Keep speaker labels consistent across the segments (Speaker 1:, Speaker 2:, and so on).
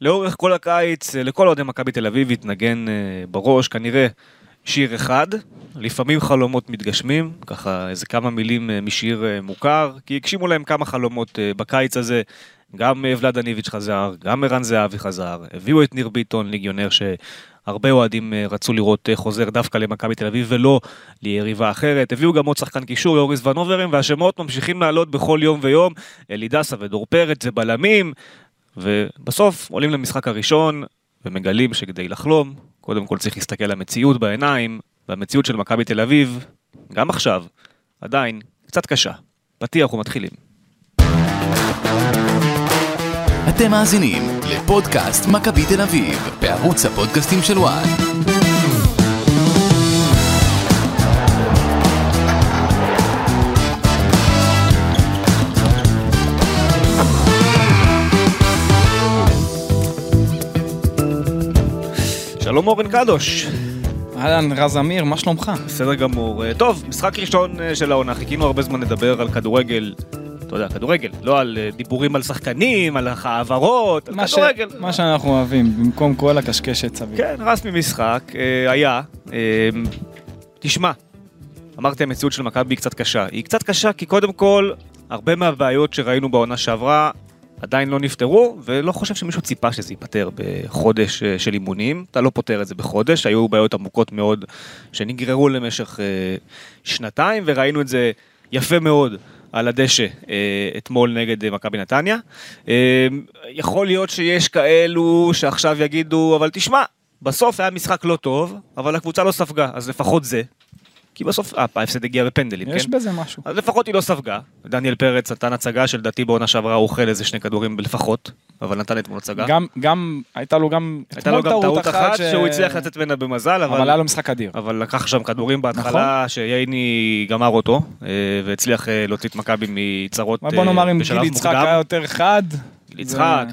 Speaker 1: לאורך כל הקיץ, לכל אוהדי מכבי תל אביב התנגן בראש כנראה שיר אחד, לפעמים חלומות מתגשמים, ככה איזה כמה מילים משיר מוכר, כי הגשימו להם כמה חלומות בקיץ הזה, גם ולאדה ניביץ' חזר, גם ערן זהבי חזר, הביאו את ניר ביטון, ליגיונר שהרבה אוהדים רצו לראות חוזר דווקא למכבי תל אביב ולא ליריבה אחרת, הביאו גם עוד שחקן קישור, יוריס ונוברים, והשמות ממשיכים לעלות בכל יום ויום, אלידסה ודור פרץ זה בלמים, ובסוף עולים למשחק הראשון ומגלים שכדי לחלום, קודם כל צריך להסתכל למציאות בעיניים, והמציאות של מכבי תל אביב, גם עכשיו, עדיין, קצת קשה. פתיח ומתחילים.
Speaker 2: אתם מאזינים לפודקאסט מכבי תל אביב, בערוץ הפודקאסטים של וואן.
Speaker 1: שלום אורן קדוש.
Speaker 3: אהלן, רז אמיר, מה שלומך?
Speaker 1: בסדר גמור. אה, טוב, משחק ראשון אה, של העונה, חיכינו הרבה זמן לדבר על כדורגל. אתה יודע, כדורגל, לא על אה, דיבורים על שחקנים, על העברות, על כדורגל.
Speaker 3: מה שאנחנו אוהבים, במקום כל הקשקשת סביב.
Speaker 1: כן, רסמי משחק, היה. תשמע, אמרתי המציאות של מכבי היא קצת קשה. היא קצת קשה כי קודם כל, הרבה מהבעיות שראינו בעונה שעברה, עדיין לא נפתרו, ולא חושב שמישהו ציפה שזה ייפתר בחודש אה, של אימונים. אתה לא פותר את זה בחודש, היו בעיות עמוקות מאוד שנגררו למשך אה, שנתיים, וראינו את זה יפה מאוד. על הדשא אה, אתמול נגד מכבי נתניה. יכול להיות שיש כאלו שעכשיו יגידו, אבל תשמע, בסוף היה משחק לא טוב, אבל הקבוצה לא ספגה, אז לפחות זה. כי בסוף אה, ההפסד הגיע בפנדלים,
Speaker 3: יש כן? בזה משהו.
Speaker 1: אז לפחות היא לא ספגה. דניאל פרץ נתן הצגה שלדעתי בעונה שעברה הוא אוכל איזה שני כדורים לפחות, אבל נתן אתמול הצגה.
Speaker 3: גם, גם, הייתה לו גם
Speaker 1: הייתה לו גם טעות אחת ש... שהוא הצליח לצאת ממנה במזל,
Speaker 3: אבל... אבל היה לו משחק אדיר.
Speaker 1: אבל לקח שם כדורים בהתחלה נכון? שייני גמר אותו, אה, והצליח אה, להוציא את מכבי מצרות בשלב
Speaker 3: מוקדם. בוא נאמר אם גיל יצחק היה יותר חד.
Speaker 1: גיל יצחק,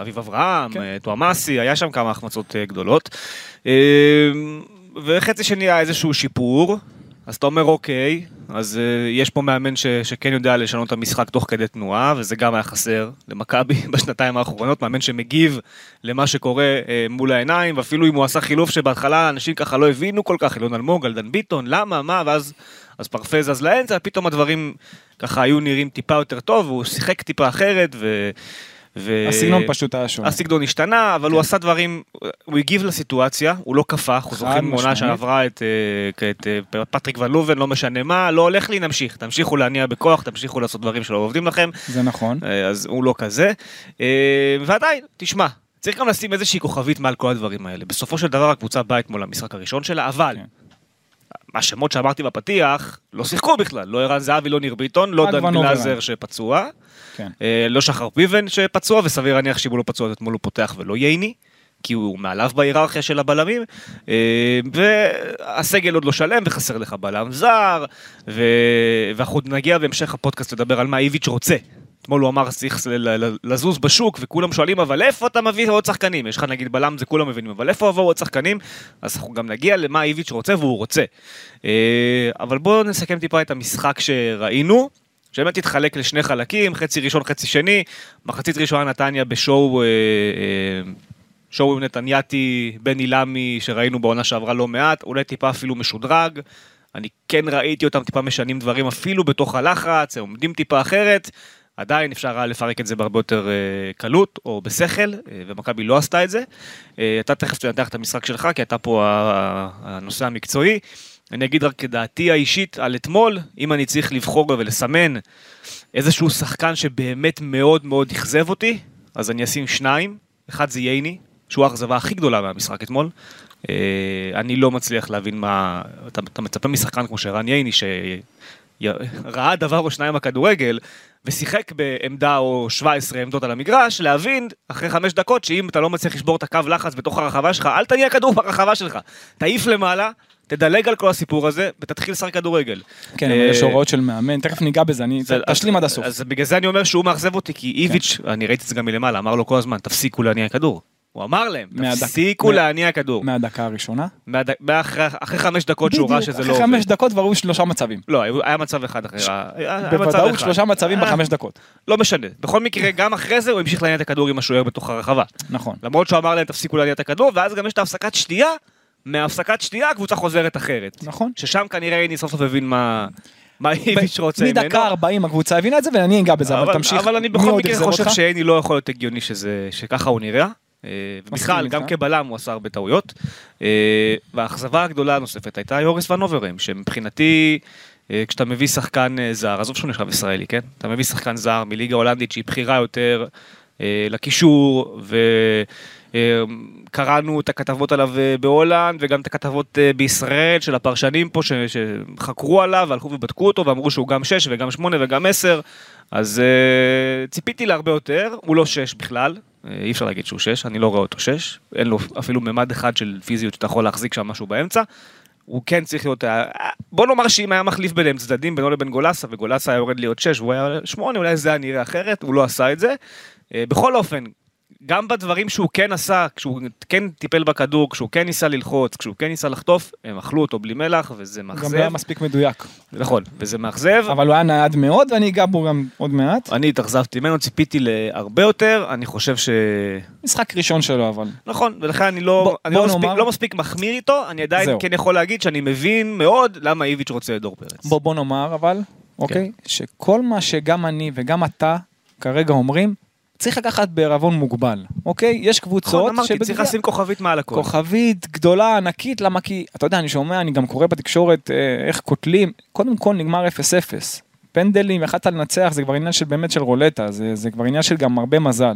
Speaker 1: אביב אברהם, כן. תואמאסי, היה שם כמה החמצות גדולות. וחצי שני היה איזשהו שיפור, אז אתה אומר אוקיי, אז uh, יש פה מאמן ש, שכן יודע לשנות את המשחק תוך כדי תנועה, וזה גם היה חסר למכבי בשנתיים האחרונות, מאמן שמגיב למה שקורה uh, מול העיניים, ואפילו אם הוא עשה חילוף שבהתחלה אנשים ככה לא הבינו כל כך, אילון אלמוג, אלדן ביטון, למה, מה, ואז אז פרפה זז לאמצע, פתאום הדברים ככה היו נראים טיפה יותר טוב, והוא שיחק טיפה אחרת, ו...
Speaker 3: ו... הסגנון פשוט היה שונה.
Speaker 1: הסגנון השתנה, אבל כן. הוא עשה דברים, הוא הגיב לסיטואציה, הוא לא קפא, אנחנו זוכרים מעונה שעברה את, אה, את אה, פטריק ון לובן, לא משנה מה, לא הולך לי, נמשיך, תמשיכו להניע בכוח, תמשיכו לעשות דברים שלא עובדים לכם.
Speaker 3: זה נכון.
Speaker 1: אה, אז הוא לא כזה. ועדיין, תשמע, צריך גם לשים איזושהי כוכבית מעל כל הדברים האלה. בסופו של דבר הקבוצה באה אתמול למשחק הראשון שלה, אבל... כן. השמות שאמרתי בפתיח, לא שיחקו בכלל, לא ערן זהבי, לא ניר ביטון, לא דן גלאזר שפצוע. כן. אה, לא שחר פיבן שפצוע, וסביר להניח שאם הוא לא פצוע, אתמול הוא פותח ולא ייני. כי הוא מעליו בהיררכיה של הבלמים, אה, והסגל עוד לא שלם וחסר לך בלם זר, ו... ואנחנו נגיע בהמשך הפודקאסט לדבר על מה איביץ' רוצה. אתמול הוא אמר צריך לזוז בשוק וכולם שואלים אבל איפה אתה מביא עוד שחקנים? יש לך נגיד בלם זה כולם מבינים אבל איפה עברו עוד שחקנים? אז אנחנו גם נגיע למה איביץ' רוצה והוא רוצה. אה, אבל בואו נסכם טיפה את המשחק שראינו. שבאמת התחלק לשני חלקים, חצי ראשון, חצי שני, מחצית ראשונה נתניה בשואו, אה, אה, שואו עם נתנייתי, בני למי, שראינו בעונה שעברה לא מעט, אולי טיפה אפילו משודרג. אני כן ראיתי אותם טיפה משנים דברים אפילו בתוך הלחץ, הם עומדים טיפה אחרת. עדיין אפשר היה לפרק את זה בהרבה יותר קלות או בשכל, ומכבי לא עשתה את זה. אתה תכף תנתח את המשחק שלך, כי אתה פה הנושא המקצועי. אני אגיד רק את דעתי האישית על אתמול, אם אני צריך לבחור ולסמן איזשהו שחקן שבאמת מאוד מאוד אכזב אותי, אז אני אשים שניים. אחד זה ייני, שהוא האכזבה הכי גדולה מהמשחק אתמול. Uh, אני לא מצליח להבין מה... אתה, אתה מצפה משחקן כמו שרן ייני, שראה דבר או שניים בכדורגל, ושיחק בעמדה או 17 עמדות על המגרש, להבין אחרי חמש דקות שאם אתה לא מצליח לשבור את הקו לחץ בתוך הרחבה שלך, אל תניע כדור ברחבה שלך. תעיף למעלה, תדלג על כל הסיפור הזה ותתחיל לשחק כדורגל.
Speaker 3: כן, אבל יש אה, הוראות של מאמן, תכף ניגע בזה, אני תשלים עד הסוף.
Speaker 1: אז בגלל זה אני אומר שהוא מאכזב אותי, כי איביץ', כן. אני ראיתי את זה גם מלמעלה, אמר לו כל הזמן, תפסיקו להניע כדור. הוא אמר להם, תפסיקו להניע כדור.
Speaker 3: מהדקה הראשונה.
Speaker 1: אחרי חמש דקות שהוא ראה שזה לא
Speaker 3: אחרי
Speaker 1: עובד.
Speaker 3: חמש דקות כבר היו שלושה מצבים.
Speaker 1: לא, היה- מצב אחד אחרי...
Speaker 3: בוודאות. שלושה מצבים
Speaker 1: אה,
Speaker 3: בחמש דקות.
Speaker 1: לא משנה. בכל מקרה, גם אחרי זה הוא המשיך להניע את הכדור עם השוער בתוך הרחבה.
Speaker 3: נכון.
Speaker 1: למרות שהוא אמר להם תפסיקו להניע את הכדור, ואז גם יש את ההפסקת שתייה, מההפסקת שתייה הקבוצה חוזרת אחרת.
Speaker 3: נכון.
Speaker 1: ששם כנראה איני סוף סוף הבין מה... מה איביץ' רוצה ממנו.
Speaker 3: מדקה 40 הקבוצה הבינה את זה ואני אגע בזה, אבל תמשיך.
Speaker 1: אבל אני בכל מקרה חושב? שאיני לא יכול להיות הגיוני שככה הוא נראה. אה, ובכלל,
Speaker 3: איתך.
Speaker 1: גם כבלם הוא עשה הרבה טעויות. אה, והאכזבה הגדולה הנוספת הייתה יוריס ונוברים, שמבחינתי, אה, כשאתה מביא שחקן אה, זר, עזוב שהוא נחשב ישראלי, כן? אתה מביא שחקן זר מליגה הולנדית שהיא בכירה יותר אה, לקישור, וקראנו את הכתבות עליו אה, בהולנד, וגם את הכתבות אה, בישראל של הפרשנים פה שחקרו עליו, והלכו ובדקו אותו, ואמרו שהוא גם 6 וגם 8 וגם 10. אז ציפיתי להרבה יותר, הוא לא 6 בכלל, אי אפשר להגיד שהוא 6, אני לא רואה אותו 6, אין לו אפילו ממד אחד של פיזיות שאתה יכול להחזיק שם משהו באמצע. הוא כן צריך להיות, אה, בוא נאמר שאם היה מחליף ביניהם צדדים בינו לבין גולסה, וגולסה היה יורד להיות 6 והוא היה 8, אולי זה היה נראה אחרת, הוא לא עשה את זה. אה, בכל אופן, גם בדברים שהוא כן עשה, כשהוא כן טיפל בכדור, כשהוא כן ניסה ללחוץ, כשהוא כן ניסה לחטוף, הם אכלו אותו בלי מלח, וזה
Speaker 3: גם לא היה
Speaker 1: מאכזב.
Speaker 3: מספיק מדויק.
Speaker 1: נכון, וזה מאכזב.
Speaker 3: אבל הוא היה נייד מאוד ואני אגע בו גם עוד מעט.
Speaker 1: אני התאכזבתי ממנו, ציפיתי להרבה יותר, אני חושב ש...
Speaker 3: משחק ראשון שלו אבל.
Speaker 1: נכון, ולכן אני לא,
Speaker 3: בוא-
Speaker 1: אני לא, מספיק, לא מספיק מחמיר איתו, אני עדיין
Speaker 3: זהו.
Speaker 1: כן יכול להגיד שאני מבין מאוד למה איביץ' רוצה את דור פרץ.
Speaker 3: בוא בוא נאמר אבל, אוקיי, שכל מה שגם אני וגם אתה כרגע אומרים, צריך לקחת בערבון מוגבל, אוקיי? יש קבוצות
Speaker 1: נכון, אמרתי, צריך
Speaker 3: שבגלל-
Speaker 1: לשים כוכבית מעל הכל.
Speaker 3: כוכבית גדולה ענקית למה כי אתה יודע אני שומע אני גם קורא בתקשורת אה, איך קוטלים קודם כל נגמר 0-0 פנדלים יכלת לנצח זה כבר עניין של באמת של רולטה זה, זה כבר עניין של גם הרבה מזל.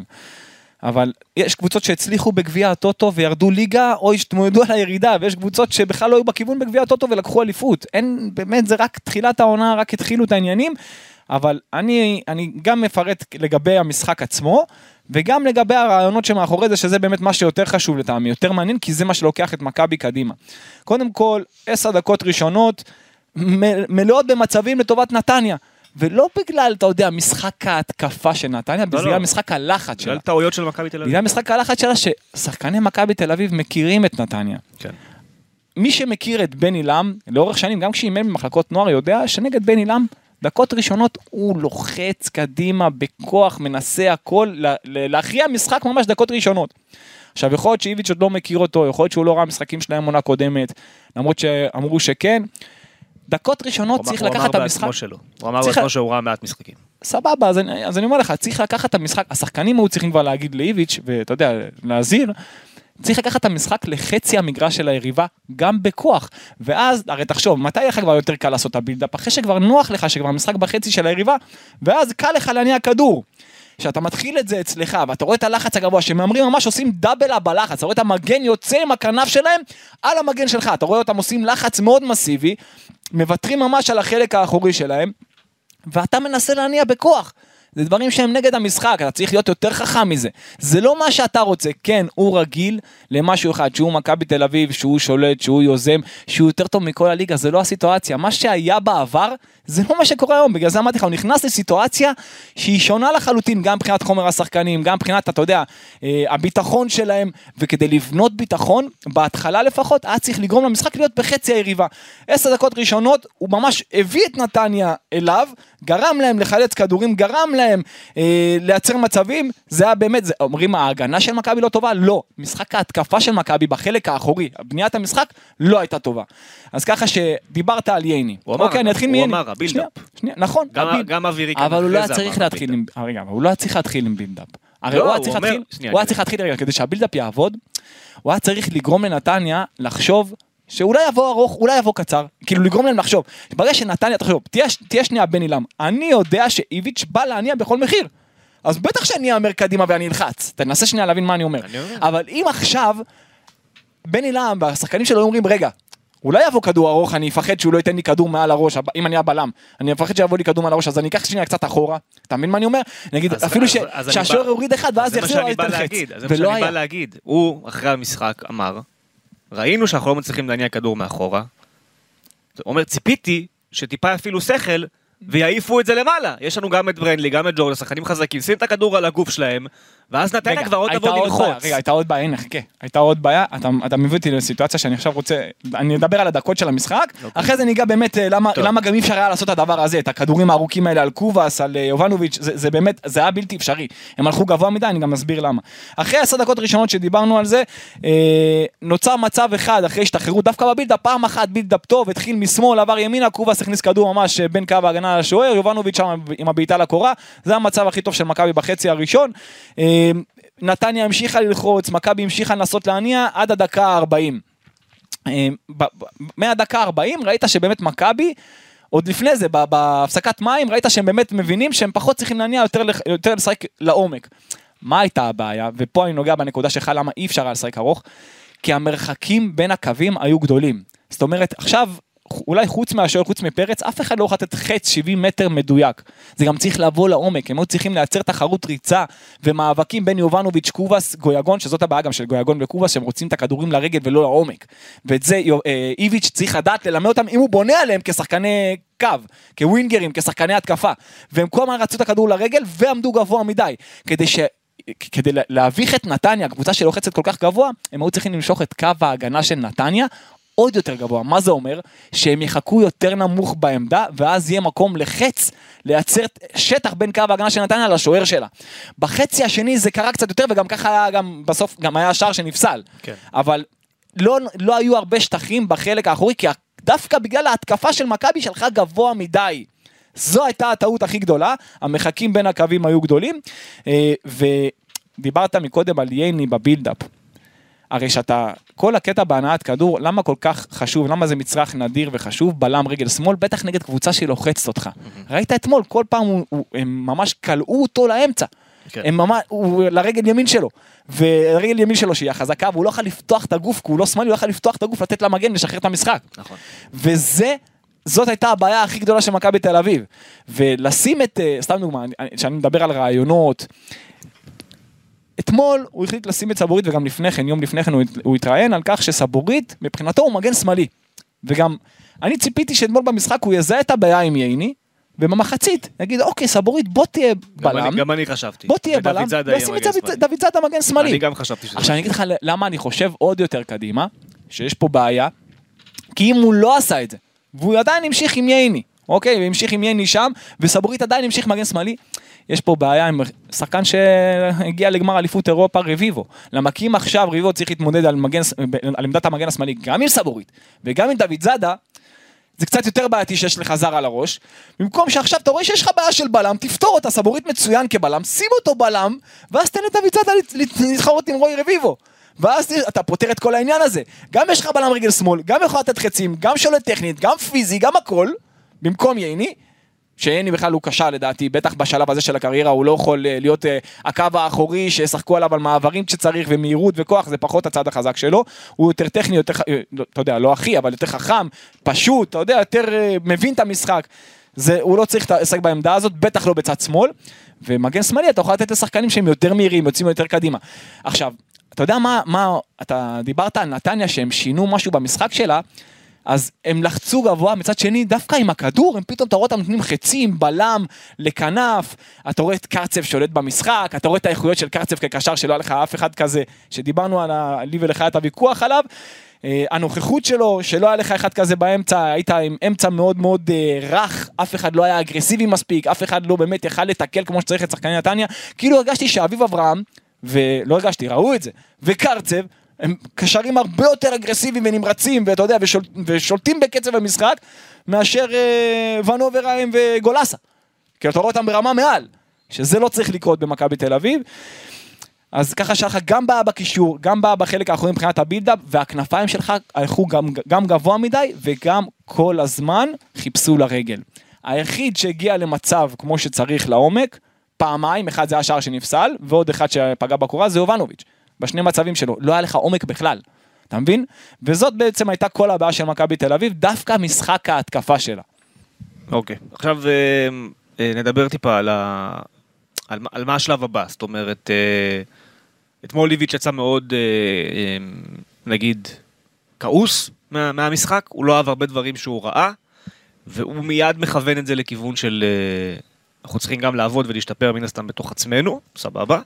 Speaker 3: אבל יש קבוצות שהצליחו בגביע הטוטו וירדו ליגה או התמודדו על הירידה ויש קבוצות שבכלל לא היו בכיוון בגביע הטוטו ולקחו אליפות אין באמת זה רק תחילת העונה רק התחילו את העניינים אבל אני אני גם מפרט לגבי המשחק עצמו וגם לגבי הרעיונות שמאחורי זה שזה באמת מה שיותר חשוב לטעמי יותר מעניין כי זה מה שלוקח את מכבי קדימה. קודם כל 10 דקות ראשונות מ- מלאות במצבים לטובת נתניה. ולא בגלל, אתה יודע, משחק ההתקפה של נתניה,
Speaker 1: לא.
Speaker 3: בגלל משחק הלחץ שלה.
Speaker 1: בגלל טעויות של מכבי תל אביב.
Speaker 3: בגלל משחק הלחץ שלה ששחקני מכבי תל אביב מכירים את נתניה.
Speaker 1: כן.
Speaker 3: מי שמכיר את בן עילם לאורך שנים, גם כשאימן במחלקות נוער, יודע שנגד בן עילם, דקות ראשונות הוא לוחץ קדימה בכוח, מנסה הכל, לה- לה- להכריע משחק ממש דקות ראשונות. עכשיו יכול להיות שאיביץ' עוד לא מכיר אותו, יכול להיות שהוא לא ראה משחקים שלהם עונה קודמת, למרות שאמרו שכן. דקות ראשונות
Speaker 1: הוא
Speaker 3: צריך
Speaker 1: אמר- הוא
Speaker 3: לקחת את
Speaker 1: אמר
Speaker 3: המשחק,
Speaker 1: בעצמו שלו. הוא אמר בעצמו שהוא ראה מעט משחקים.
Speaker 3: סבבה, אז אני, אז אני אומר לך, צריך לקחת את המשחק, השחקנים היו צריכים כבר להגיד לאיביץ', ואתה יודע, להזהיר, צריך לקחת את המשחק לחצי המגרש של היריבה, גם בכוח. ואז, הרי תחשוב, מתי יהיה לך כבר יותר קל לעשות את הבילדאפ? אחרי שכבר נוח לך, שכבר המשחק בחצי של היריבה, ואז קל לך להניע כדור. כשאתה מתחיל את זה אצלך, ואתה רואה את הלחץ הגבוה, שמהמרים ממש עושים דאבל אב בלחץ, אתה רואה את המגן יוצא עם הכנף שלהם על המגן שלך, אתה רואה אותם עושים לחץ מאוד מסיבי, מוותרים ממש על החלק האחורי שלהם, ואתה מנסה להניע בכוח. זה דברים שהם נגד המשחק, אתה צריך להיות יותר חכם מזה. זה לא מה שאתה רוצה, כן, הוא רגיל למשהו אחד, שהוא מכבי תל אביב, שהוא שולט, שהוא יוזם, שהוא יותר טוב מכל הליגה, זה לא הסיטואציה. מה שהיה בעבר, זה לא מה שקורה היום, בגלל זה אמרתי לך, הוא נכנס לסיטואציה שהיא שונה לחלוטין, גם מבחינת חומר השחקנים, גם מבחינת, אתה יודע, אה, הביטחון שלהם, וכדי לבנות ביטחון, בהתחלה לפחות, היה צריך לגרום למשחק להיות בחצי היריבה. עשר דקות ראשונות, הוא ממש הביא את נתניה אליו, גרם להם לחלץ כדורים, גרם להם אה, לייצר מצבים, זה היה באמת, זה, אומרים ההגנה של מכבי לא טובה? לא. משחק ההתקפה של מכבי בחלק האחורי, בניית המשחק, לא הייתה טובה. אז ככה שדיברת על ייני.
Speaker 1: הוא אמר,
Speaker 3: אוקיי, אני אתחיל
Speaker 1: הוא
Speaker 3: מייני.
Speaker 1: אמר, ה buildup.
Speaker 3: שנייה, שנייה, נכון.
Speaker 1: גם-
Speaker 3: ה buil-
Speaker 1: גם אבירי כאן
Speaker 3: אבל הוא לא היה צריך להתחיל עם, רגע, אבל הוא לא היה צריך להתחיל עם buildup. הרי
Speaker 1: לא,
Speaker 3: הוא היה
Speaker 1: הוא
Speaker 3: צריך
Speaker 1: אומר-
Speaker 3: להתחיל,
Speaker 1: שנייה,
Speaker 3: הוא היה צריך להתחיל, רגע, כדי שה buildup יעבוד, הוא היה צריך לגרום לנתניה לחשוב שאולי יבוא ארוך, אולי יבוא קצר, כאילו לגרום להם לחשוב. ברגע שנתניה, תחשוב, תהיה, תהיה שנייה בן עילם, אני יודע שאיביץ' בא להניע בכל מחיר. אז בטח שאני אאמר קדימה ואני אלחץ, תנסה שנייה להבין מה אני אומר.
Speaker 1: אני אומר.
Speaker 3: אבל אם עכשיו, בן עילם והשחקנים שלו אומרים, רגע, אולי יבוא כדור ארוך, אני אפחד שהוא לא ייתן לי כדור מעל הראש, אם אני הבלם, אני אפחד שיבוא לי כדור מעל הראש, אז אני אקח שנייה קצת אחורה, אתה מבין מה אני אומר? נגיד,
Speaker 1: אז-
Speaker 3: אפילו ש- שהשוער יוריד אחד ואז יחזיר לו
Speaker 1: בא
Speaker 3: ייתן חץ,
Speaker 1: זה מה שאני בא. להגיד. הוא, אחרי המשחק, אמר, ראינו שאנחנו לא מצליחים להניע כדור מאחורה. הוא אומר, ציפיתי שטיפה יפעילו שכל ויעיפו את זה למעלה. יש לנו גם את ברנדלי, גם את ג'ורג', שחקנים חזקים, שים את הכדור על הגוף שלהם, ואז נתניה כבר עוד תבוא ללחוץ.
Speaker 3: רגע, הייתה עוד בעיה, הנה חכה. הייתה עוד בעיה, אתה, אתה מביא אותי לסיטואציה שאני עכשיו רוצה, אני אדבר על הדקות של המשחק,
Speaker 1: אוקיי.
Speaker 3: אחרי זה ניגע באמת אה, למה. למה גם אי אפשר היה לעשות את הדבר הזה, את הכדורים הארוכים האלה על קובאס, על אה, יובנוביץ', זה, זה באמת, זה היה בלתי אפשרי. הם הלכו גבוה מדי, אני גם אסביר למה. אחרי עשר דקות ראשונות שדיברנו על זה, אה, נוצר מצב אחד, אחרי שהשתחררו דווקא בבילדאפ, פעם אחת בילדאפ טוב, התחיל משמאל, עבר ימינה, קובאס הכניס כדור ממש בין קו ההגנה לשוער, יובנוביץ' שם עם הבעיטה לקורה, זה המצב הכי טוב של מכבי בחצי הראשון. אה, נתניה המשיכה ללחוץ, מכבי המשיכה לנסות להניע עד הדקה ה-40. מהדקה ה-40 ראית שבאמת מכבי, עוד לפני זה, בהפסקת מים, ראית שהם באמת מבינים שהם פחות צריכים להניע יותר, יותר לשחק לעומק. מה הייתה הבעיה? ופה אני נוגע בנקודה שלך למה אי אפשר היה לשחק ארוך. כי המרחקים בין הקווים היו גדולים. זאת אומרת, עכשיו, אולי חוץ מהשוער, חוץ מפרץ, אף אחד לא יכול לתת חץ 70 מטר מדויק. זה גם צריך לבוא לעומק, הם היו צריכים לייצר תחרות ריצה ומאבקים בין יובנוביץ', קובאס, גויגון, שזאת הבעיה גם של גויגון וקובאס, שהם רוצים את הכדורים לרגל ולא לעומק. ואת זה אה, איביץ' צריך לדעת ללמד אותם אם הוא בונה עליהם כשחקני קו, כווינגרים, כשחקני התקפה. והם כל הזמן רצו את הכדור לרגל ועמדו גבוה מדי. כדי ש... כדי לה- להביך את נתניה, קבוצה שלוחצת כל כך גבוה, הם היו צריכים למשוך את קו ההגנה של נתניה עוד יותר גבוה. מה זה אומר? שהם יחכו יותר נמוך בעמדה, ואז יהיה מקום לחץ לייצר שטח בין קו ההגנה של נתניה לשוער שלה. בחצי השני זה קרה קצת יותר, וגם ככה היה גם בסוף, גם היה שער שנפסל.
Speaker 1: כן.
Speaker 3: אבל לא, לא היו הרבה שטחים בחלק האחורי, כי דווקא בגלל ההתקפה של מכבי שלך גבוה מדי. זו הייתה הטעות הכי גדולה, המרחקים בין הקווים היו גדולים, אה, ודיברת מקודם על ייני בבילדאפ. הרי שאתה, כל הקטע בהנעת כדור, למה כל כך חשוב, למה זה מצרך נדיר וחשוב, בלם רגל שמאל, בטח נגד קבוצה שלוחצת אותך. ראית אתמול, כל פעם הוא, הוא, הם ממש כלאו אותו לאמצע.
Speaker 1: כן.
Speaker 3: הם ממש, הוא לרגל ימין שלו. ולרגל ימין שלו שהיא החזקה, והוא לא יכול לפתוח את הגוף, כי הוא לא שמאלי, הוא לא יכול לפתוח את הגוף, לתת למגן, לשחרר את המשחק.
Speaker 1: נכון.
Speaker 3: וזה, זאת הייתה הבעיה הכי גדולה של מכבי תל אביב. ולשים את, אה, סתם דוגמא, אני- כשאני מדבר על רעיונות, אתמול הוא החליט לשים את סבורית, וגם לפני כן, יום לפני כן הוא, הת- הוא התראיין על כך שסבורית, מבחינתו הוא מגן שמאלי. וגם, אני ציפיתי שאתמול במשחק הוא יזהה את הבעיה עם ייני, ובמחצית יגיד, אוקיי, סבורית, בוא תהיה
Speaker 1: גם
Speaker 3: בלם,
Speaker 1: אני- גם אני חשבתי.
Speaker 3: בוא תהיה בלם, וישים את דוד- זאדה מגן שמאלי.
Speaker 1: אני גם חשבתי שזה...
Speaker 3: עכשיו אני אגיד לך למה אני חושב עוד יותר קדימה, שיש פה בעיה, כי אם הוא לא עשה את זה, והוא עדיין המשיך עם ייני, אוקיי, והמשיך עם ייני שם, וסבורית עדיין המשיך מגן שמאלי, יש פה בעיה עם שחקן שהגיע לגמר אליפות אירופה רביבו. למה כי אם עכשיו רביבו צריך להתמודד על, מגן, על עמדת המגן השמאלי, גם עם סבורית וגם עם דוד זאדה, זה קצת יותר בעייתי שיש לך זר על הראש. במקום שעכשיו אתה רואה שיש לך בעיה של בלם, תפתור אותה, סבורית מצוין כבלם, שים אותו בלם, ואז תן לדוד זאדה להתחרות עם רוי רביבו. ואז אתה פותר את כל העניין הזה. גם יש לך בלם רגל שמאל, גם יכול לתת חצים, גם שולט טכנית, גם פיזי, גם הכל, במקום ייני. שייני בכלל הוא קשה לדעתי, בטח בשלב הזה של הקריירה הוא לא יכול אה, להיות אה, הקו האחורי שישחקו עליו על מעברים כשצריך ומהירות וכוח, זה פחות הצד החזק שלו. הוא יותר טכני, יותר, אה, לא, אתה יודע, לא הכי, אבל יותר חכם, פשוט, אתה יודע, יותר מבין את המשחק. זה, הוא לא צריך לשחק בעמדה הזאת, בטח לא בצד שמאל. ומגן שמאלי אתה יכול לתת לשחקנים שהם יותר מהירים, יוצאים יותר קדימה. עכשיו, אתה יודע מה, מה, אתה דיברת על נתניה שהם שינו משהו במשחק שלה, אז הם לחצו גבוה, מצד שני, דווקא עם הכדור, הם פתאום, אתה רואה אותם נותנים חצים, בלם, לכנף, אתה רואה את קרצב שולט במשחק, אתה רואה את האיכויות של קרצב כקשר, שלא היה לך אף אחד כזה, שדיברנו על ה... לי ולך היה את הוויכוח עליו. אה, הנוכחות שלו, שלא היה לך אחד כזה באמצע, היית עם אמצע מאוד מאוד אה, רך, אף אחד לא היה אגרסיבי מספיק, אף אחד לא באמת יכל לתקל כמו שצריך את שחקני נתניה, כאילו הרגשתי שאביב אברהם, ולא הרגשתי, ראו את זה, וקרצב, הם קשרים הרבה יותר אגרסיביים ונמרצים, ואתה יודע, ושול, ושולטים בקצב המשחק, מאשר אה, ונוברהיים וגולסה. כי אתה רואה אותם ברמה מעל, שזה לא צריך לקרות במכבי תל אביב. אז ככה שהיה לך גם בעיה בקישור, גם בעיה בחלק האחורי מבחינת הבילדאפ, והכנפיים שלך הלכו גם, גם גבוה מדי, וגם כל הזמן חיפשו לרגל. היחיד שהגיע למצב כמו שצריך לעומק, פעמיים, אחד זה השער שנפסל, ועוד אחד שפגע בקורה, זה יובנוביץ'. בשני מצבים שלו, לא היה לך עומק בכלל. אתה מבין? וזאת בעצם הייתה כל הבעיה של מכבי תל אביב, דווקא משחק ההתקפה שלה.
Speaker 1: אוקיי, עכשיו אה, אה, נדבר טיפה על, ה... על, על מה השלב הבא, זאת אומרת, אה, אתמול ליביץ' יצא מאוד, נגיד, כעוס מה, מהמשחק, הוא לא אהב הרבה דברים שהוא ראה, והוא מיד מכוון את זה לכיוון של, אנחנו צריכים גם לעבוד ולהשתפר מן הסתם בתוך עצמנו, סבבה.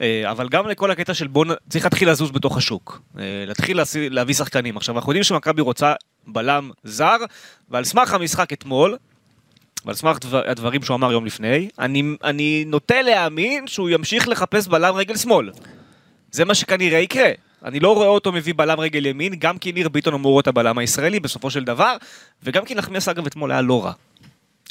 Speaker 1: אה, אבל גם לכל הקטע של בוא, צריך להתחיל לזוז בתוך השוק. אה, להתחיל להביא שחקנים. עכשיו, אנחנו יודעים שמכבי רוצה בלם זר, ועל סמך המשחק אתמול, ועל סמך דבר, הדברים שהוא אמר יום לפני, אני, אני נוטה להאמין שהוא ימשיך לחפש בלם רגל שמאל. זה מה שכנראה יקרה. אני לא רואה אותו מביא בלם רגל ימין, גם כי ניר ביטון אמור להיות הבלם הישראלי בסופו של דבר, וגם כי נחמיאס אגב אתמול היה לא רע.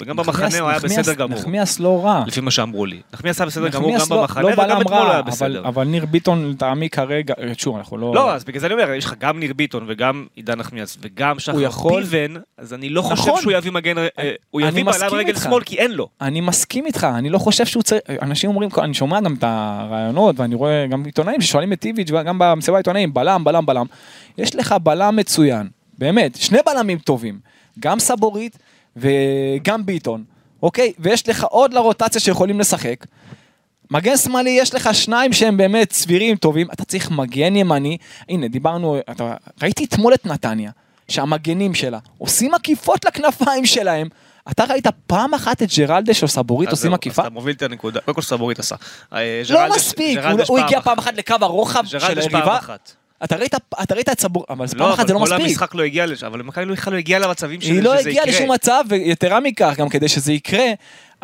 Speaker 1: וגם במחנה הוא היה בסדר גמור,
Speaker 3: נחמיאס לא רע.
Speaker 1: לפי מה שאמרו לי. נחמיאס היה בסדר גמור גם
Speaker 3: נחמיאס לא-
Speaker 1: במחנה,
Speaker 3: לא
Speaker 1: וגם אתמול הוא היה בסדר.
Speaker 3: אבל ניר ביטון לטעמי כרגע, שוב, אנחנו לא...
Speaker 1: לא, אז בגלל זה אני אומר, יש לך גם ניר ביטון וגם עידן נחמיאס וגם שחר
Speaker 3: יכול-
Speaker 1: פיבן, אז אני לא חושב
Speaker 3: נכון.
Speaker 1: שהוא יביא מגן, אה, הוא יביא
Speaker 3: מסכים
Speaker 1: רגל
Speaker 3: איתך.
Speaker 1: שמאל כי אין לו.
Speaker 3: אני מסכים איתך, אני לא חושב שהוא צריך, אנשים אומרים, אני שומע גם את הרעיונות ואני רואה גם עיתונאים ששואלים את איביץ' וגם במסיבה העיתונאים, בלם, בלם, בלם. יש לך בלם מצוין, באמת, שני בלמים טובים, גם סבורית וגם ביטון, אוקיי? ויש לך עוד לרוטציה שיכולים לשחק. מגן שמאלי יש לך שניים שהם באמת סבירים טובים, אתה צריך מגן ימני, הנה דיברנו, אתה, ראיתי אתמול את נתניה, שהמגנים שלה עושים עקיפות לכנפיים שלהם, אתה ראית פעם אחת את ג'רלדש או סבורית
Speaker 1: אז
Speaker 3: עושים
Speaker 1: זהו,
Speaker 3: עקיפה?
Speaker 1: אז אתה מוביל את הנקודה, קודם כל סבורית עשה. אה,
Speaker 3: לא מספיק, הוא, הגיע. פעם אחת לקו הרוחב של
Speaker 1: ג'רלדש פעם
Speaker 3: היריבה,
Speaker 1: אחת.
Speaker 3: אתה ראית, אתה ראית את סבור, אבל פעם
Speaker 1: לא,
Speaker 3: אחת זה לא
Speaker 1: אבל כל
Speaker 3: מספיק.
Speaker 1: המשחק לא הגיע לשם, אבל מכבי לא בכלל לא הגיעה למצבים שזה
Speaker 3: היא
Speaker 1: יקרה.
Speaker 3: לא הגיעה לשום מצב, ויתרה מכך, גם כדי שזה יקרה,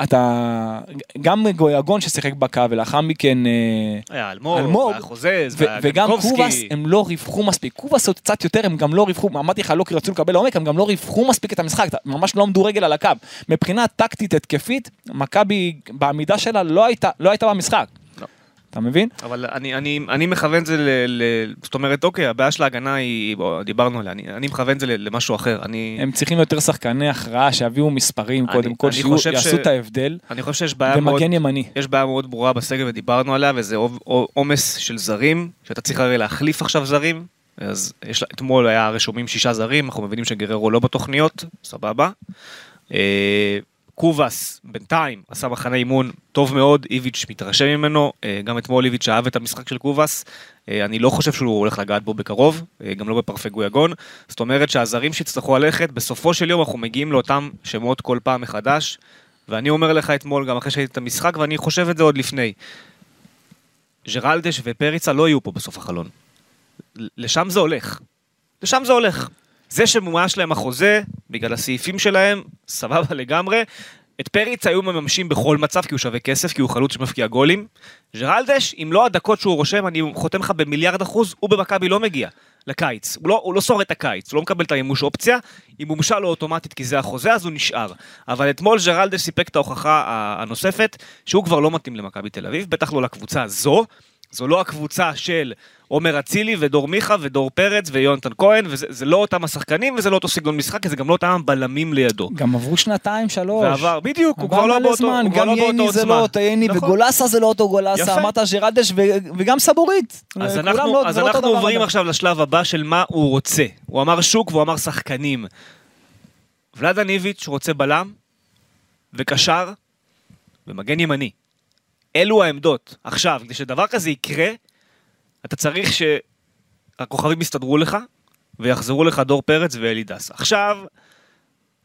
Speaker 3: אתה, גם גויגון ששיחק בקו, ולאחר מכן אה,
Speaker 1: היה אלמוג,
Speaker 3: אלמוג,
Speaker 1: היה חוזז,
Speaker 3: ו- וגם. קובאס הם לא ריווחו מספיק, קובאס עוד קצת יותר הם גם לא ריווחו, אמרתי לך לא כי רצו לקבל לעומק, הם גם לא ריווחו מספיק את המשחק, ממש לא עמדו רגל על הקו. מבחינה טקטית התקפית, מכבי בעמידה שלה לא הייתה, לא הייתה במשחק. אתה מבין?
Speaker 1: אבל אני, אני, אני מכוון את זה ל, ל... זאת אומרת, אוקיי, הבעיה של ההגנה היא... בוא, דיברנו עליה, אני, אני מכוון את זה למשהו אחר. אני,
Speaker 3: הם צריכים יותר שחקני הכרעה שיביאו מספרים
Speaker 1: אני-
Speaker 3: קודם כל,
Speaker 1: אני
Speaker 3: שיהיו-
Speaker 1: חושב
Speaker 3: יעשו
Speaker 1: ש-
Speaker 3: את ההבדל,
Speaker 1: אני חושב שיש בעיה מאוד...
Speaker 3: ומגן ימני.
Speaker 1: יש בעיה מאוד ברורה בסגל ודיברנו עליה, וזה עומס של זרים, שאתה צריך הרי להחליף עכשיו זרים. אז יש, אתמול היה רשומים שישה זרים, אנחנו מבינים שגררו לא בתוכניות, סבבה. קובאס בינתיים עשה מחנה אימון טוב מאוד, איביץ' מתרשם ממנו, אה, גם אתמול איביץ' אהב את המשחק של קובאס, אה, אני לא חושב שהוא הולך לגעת בו בקרוב, אה, גם לא בפרפי גויגון, זאת אומרת שהזרים שיצטרכו ללכת, בסופו של יום אנחנו מגיעים לאותם שמות כל פעם מחדש, ואני אומר לך אתמול, גם אחרי שהייתי את המשחק, ואני חושב את זה עוד לפני, ג'רלדש ופריצה לא יהיו פה בסוף החלון. לשם זה הולך. לשם זה הולך. זה שמומש להם החוזה, בגלל הסעיפים שלהם, סבבה לגמרי. את פריץ היו מממשים בכל מצב, כי הוא שווה כסף, כי הוא חלוץ שמבקיע גולים. ג'רלדש, אם לא הדקות שהוא רושם, אני חותם לך במיליארד אחוז, הוא במכבי לא מגיע לקיץ. הוא לא, הוא לא שורד את הקיץ, הוא לא מקבל את המימוש אופציה, היא מומשה לו אוטומטית כי זה החוזה, אז הוא נשאר. אבל אתמול ג'רלדש סיפק את ההוכחה הנוספת, שהוא כבר לא מתאים למכבי תל אביב, בטח לא לקבוצה הזו. זו לא הקבוצה של עומר אצילי ודור מיכה ודור פרץ ויונתן כהן, וזה זה לא אותם השחקנים וזה לא אותו סגנון משחק, כי זה גם לא אותם הבלמים לידו.
Speaker 3: גם עברו שנתיים, שלוש.
Speaker 1: ועבר, בדיוק, הוא כבר לא
Speaker 3: מלא
Speaker 1: באותו, כבר
Speaker 3: גם
Speaker 1: לא
Speaker 3: ייני זה
Speaker 1: עוצמה.
Speaker 3: לא אותו ייני. וגולסה זה לא אותו גולסה. אמרת ג'רלדש וגם סבורית.
Speaker 1: אז אנחנו,
Speaker 3: לא- לא
Speaker 1: עוברים. עכשיו לשלב הבא של מה הוא רוצה. הוא אמר שוק והוא אמר שחקנים. ולאדן איביץ' רוצה בלם וקשר ומגן ימני. אלו העמדות. עכשיו, כדי שדבר כזה יקרה, אתה צריך שהכוכבים יסתדרו לך ויחזרו לך דור פרץ ואלי דסה. עכשיו,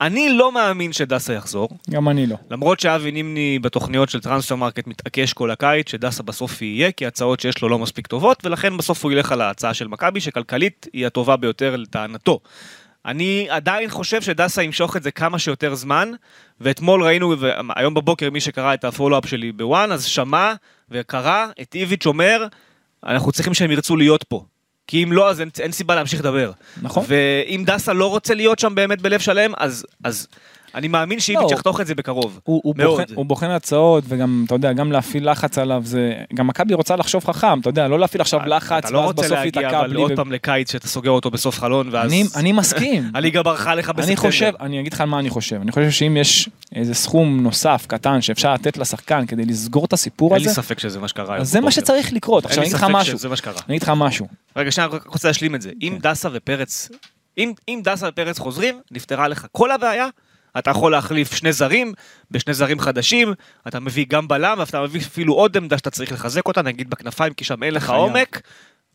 Speaker 1: אני לא מאמין שדסה יחזור.
Speaker 3: גם אני לא.
Speaker 1: למרות שאבי נימני בתוכניות של טרנספר מרקט מתעקש כל הקיץ שדסה בסוף יהיה, כי ההצעות שיש לו לא מספיק טובות, ולכן בסוף הוא ילך על ההצעה של מכבי, שכלכלית היא הטובה ביותר לטענתו. אני עדיין חושב שדסה ימשוך את זה כמה שיותר זמן, ואתמול ראינו, והיום בבוקר מי שקרא את הפולו-אפ שלי בוואן, אז שמע וקרא את איביץ' אומר, אנחנו צריכים שהם ירצו להיות פה. כי אם לא, אז אין, אין סיבה להמשיך לדבר.
Speaker 3: נכון.
Speaker 1: ואם דסה לא רוצה להיות שם באמת בלב שלם, אז, אז אני מאמין שאיביץ'
Speaker 3: לא.
Speaker 1: יחתוך את זה בקרוב.
Speaker 3: הוא. בוחן, הצעות וגם אתה יודע גם להפעיל לחץ עליו זה גם מכבי רוצה לחשוב חכם אתה יודע לא להפעיל עכשיו לחץ
Speaker 1: אתה לא
Speaker 3: ואז
Speaker 1: רוצה
Speaker 3: בסוף
Speaker 1: להגיע
Speaker 3: ייתקע
Speaker 1: אבל
Speaker 3: בלי
Speaker 1: עוד
Speaker 3: ו-
Speaker 1: פעם לקיץ שאתה סוגר אותו בסוף חלון ואז
Speaker 3: אני, אני מסכים
Speaker 1: הליגה ברחה לך בספטמבר.
Speaker 3: אני חושב אני אגיד לך על מה אני חושב אני חושב שאם יש איזה סכום נוסף קטן שאפשר לתת לשחקן כדי לסגור את הסיפור
Speaker 1: אין לי
Speaker 3: הזה
Speaker 1: ספק שזה מה שקרה.
Speaker 3: אז זה מה. שצריך לקרות עכשיו אני אגיד לך משהו. אני אגיד לך משהו
Speaker 1: רגע שנייה רק רוצה להשלים את זה. אם דסה ופרץ, אם אם דסה ופרץ חוזרים, נפתרה לך כל הבעיה. אתה יכול להחליף שני זרים בשני זרים חדשים, אתה מביא גם בלם, ואתה מביא אפילו עוד עמדה שאתה צריך לחזק אותה, נגיד בכנפיים, כי שם אין לך
Speaker 3: חייב.
Speaker 1: עומק,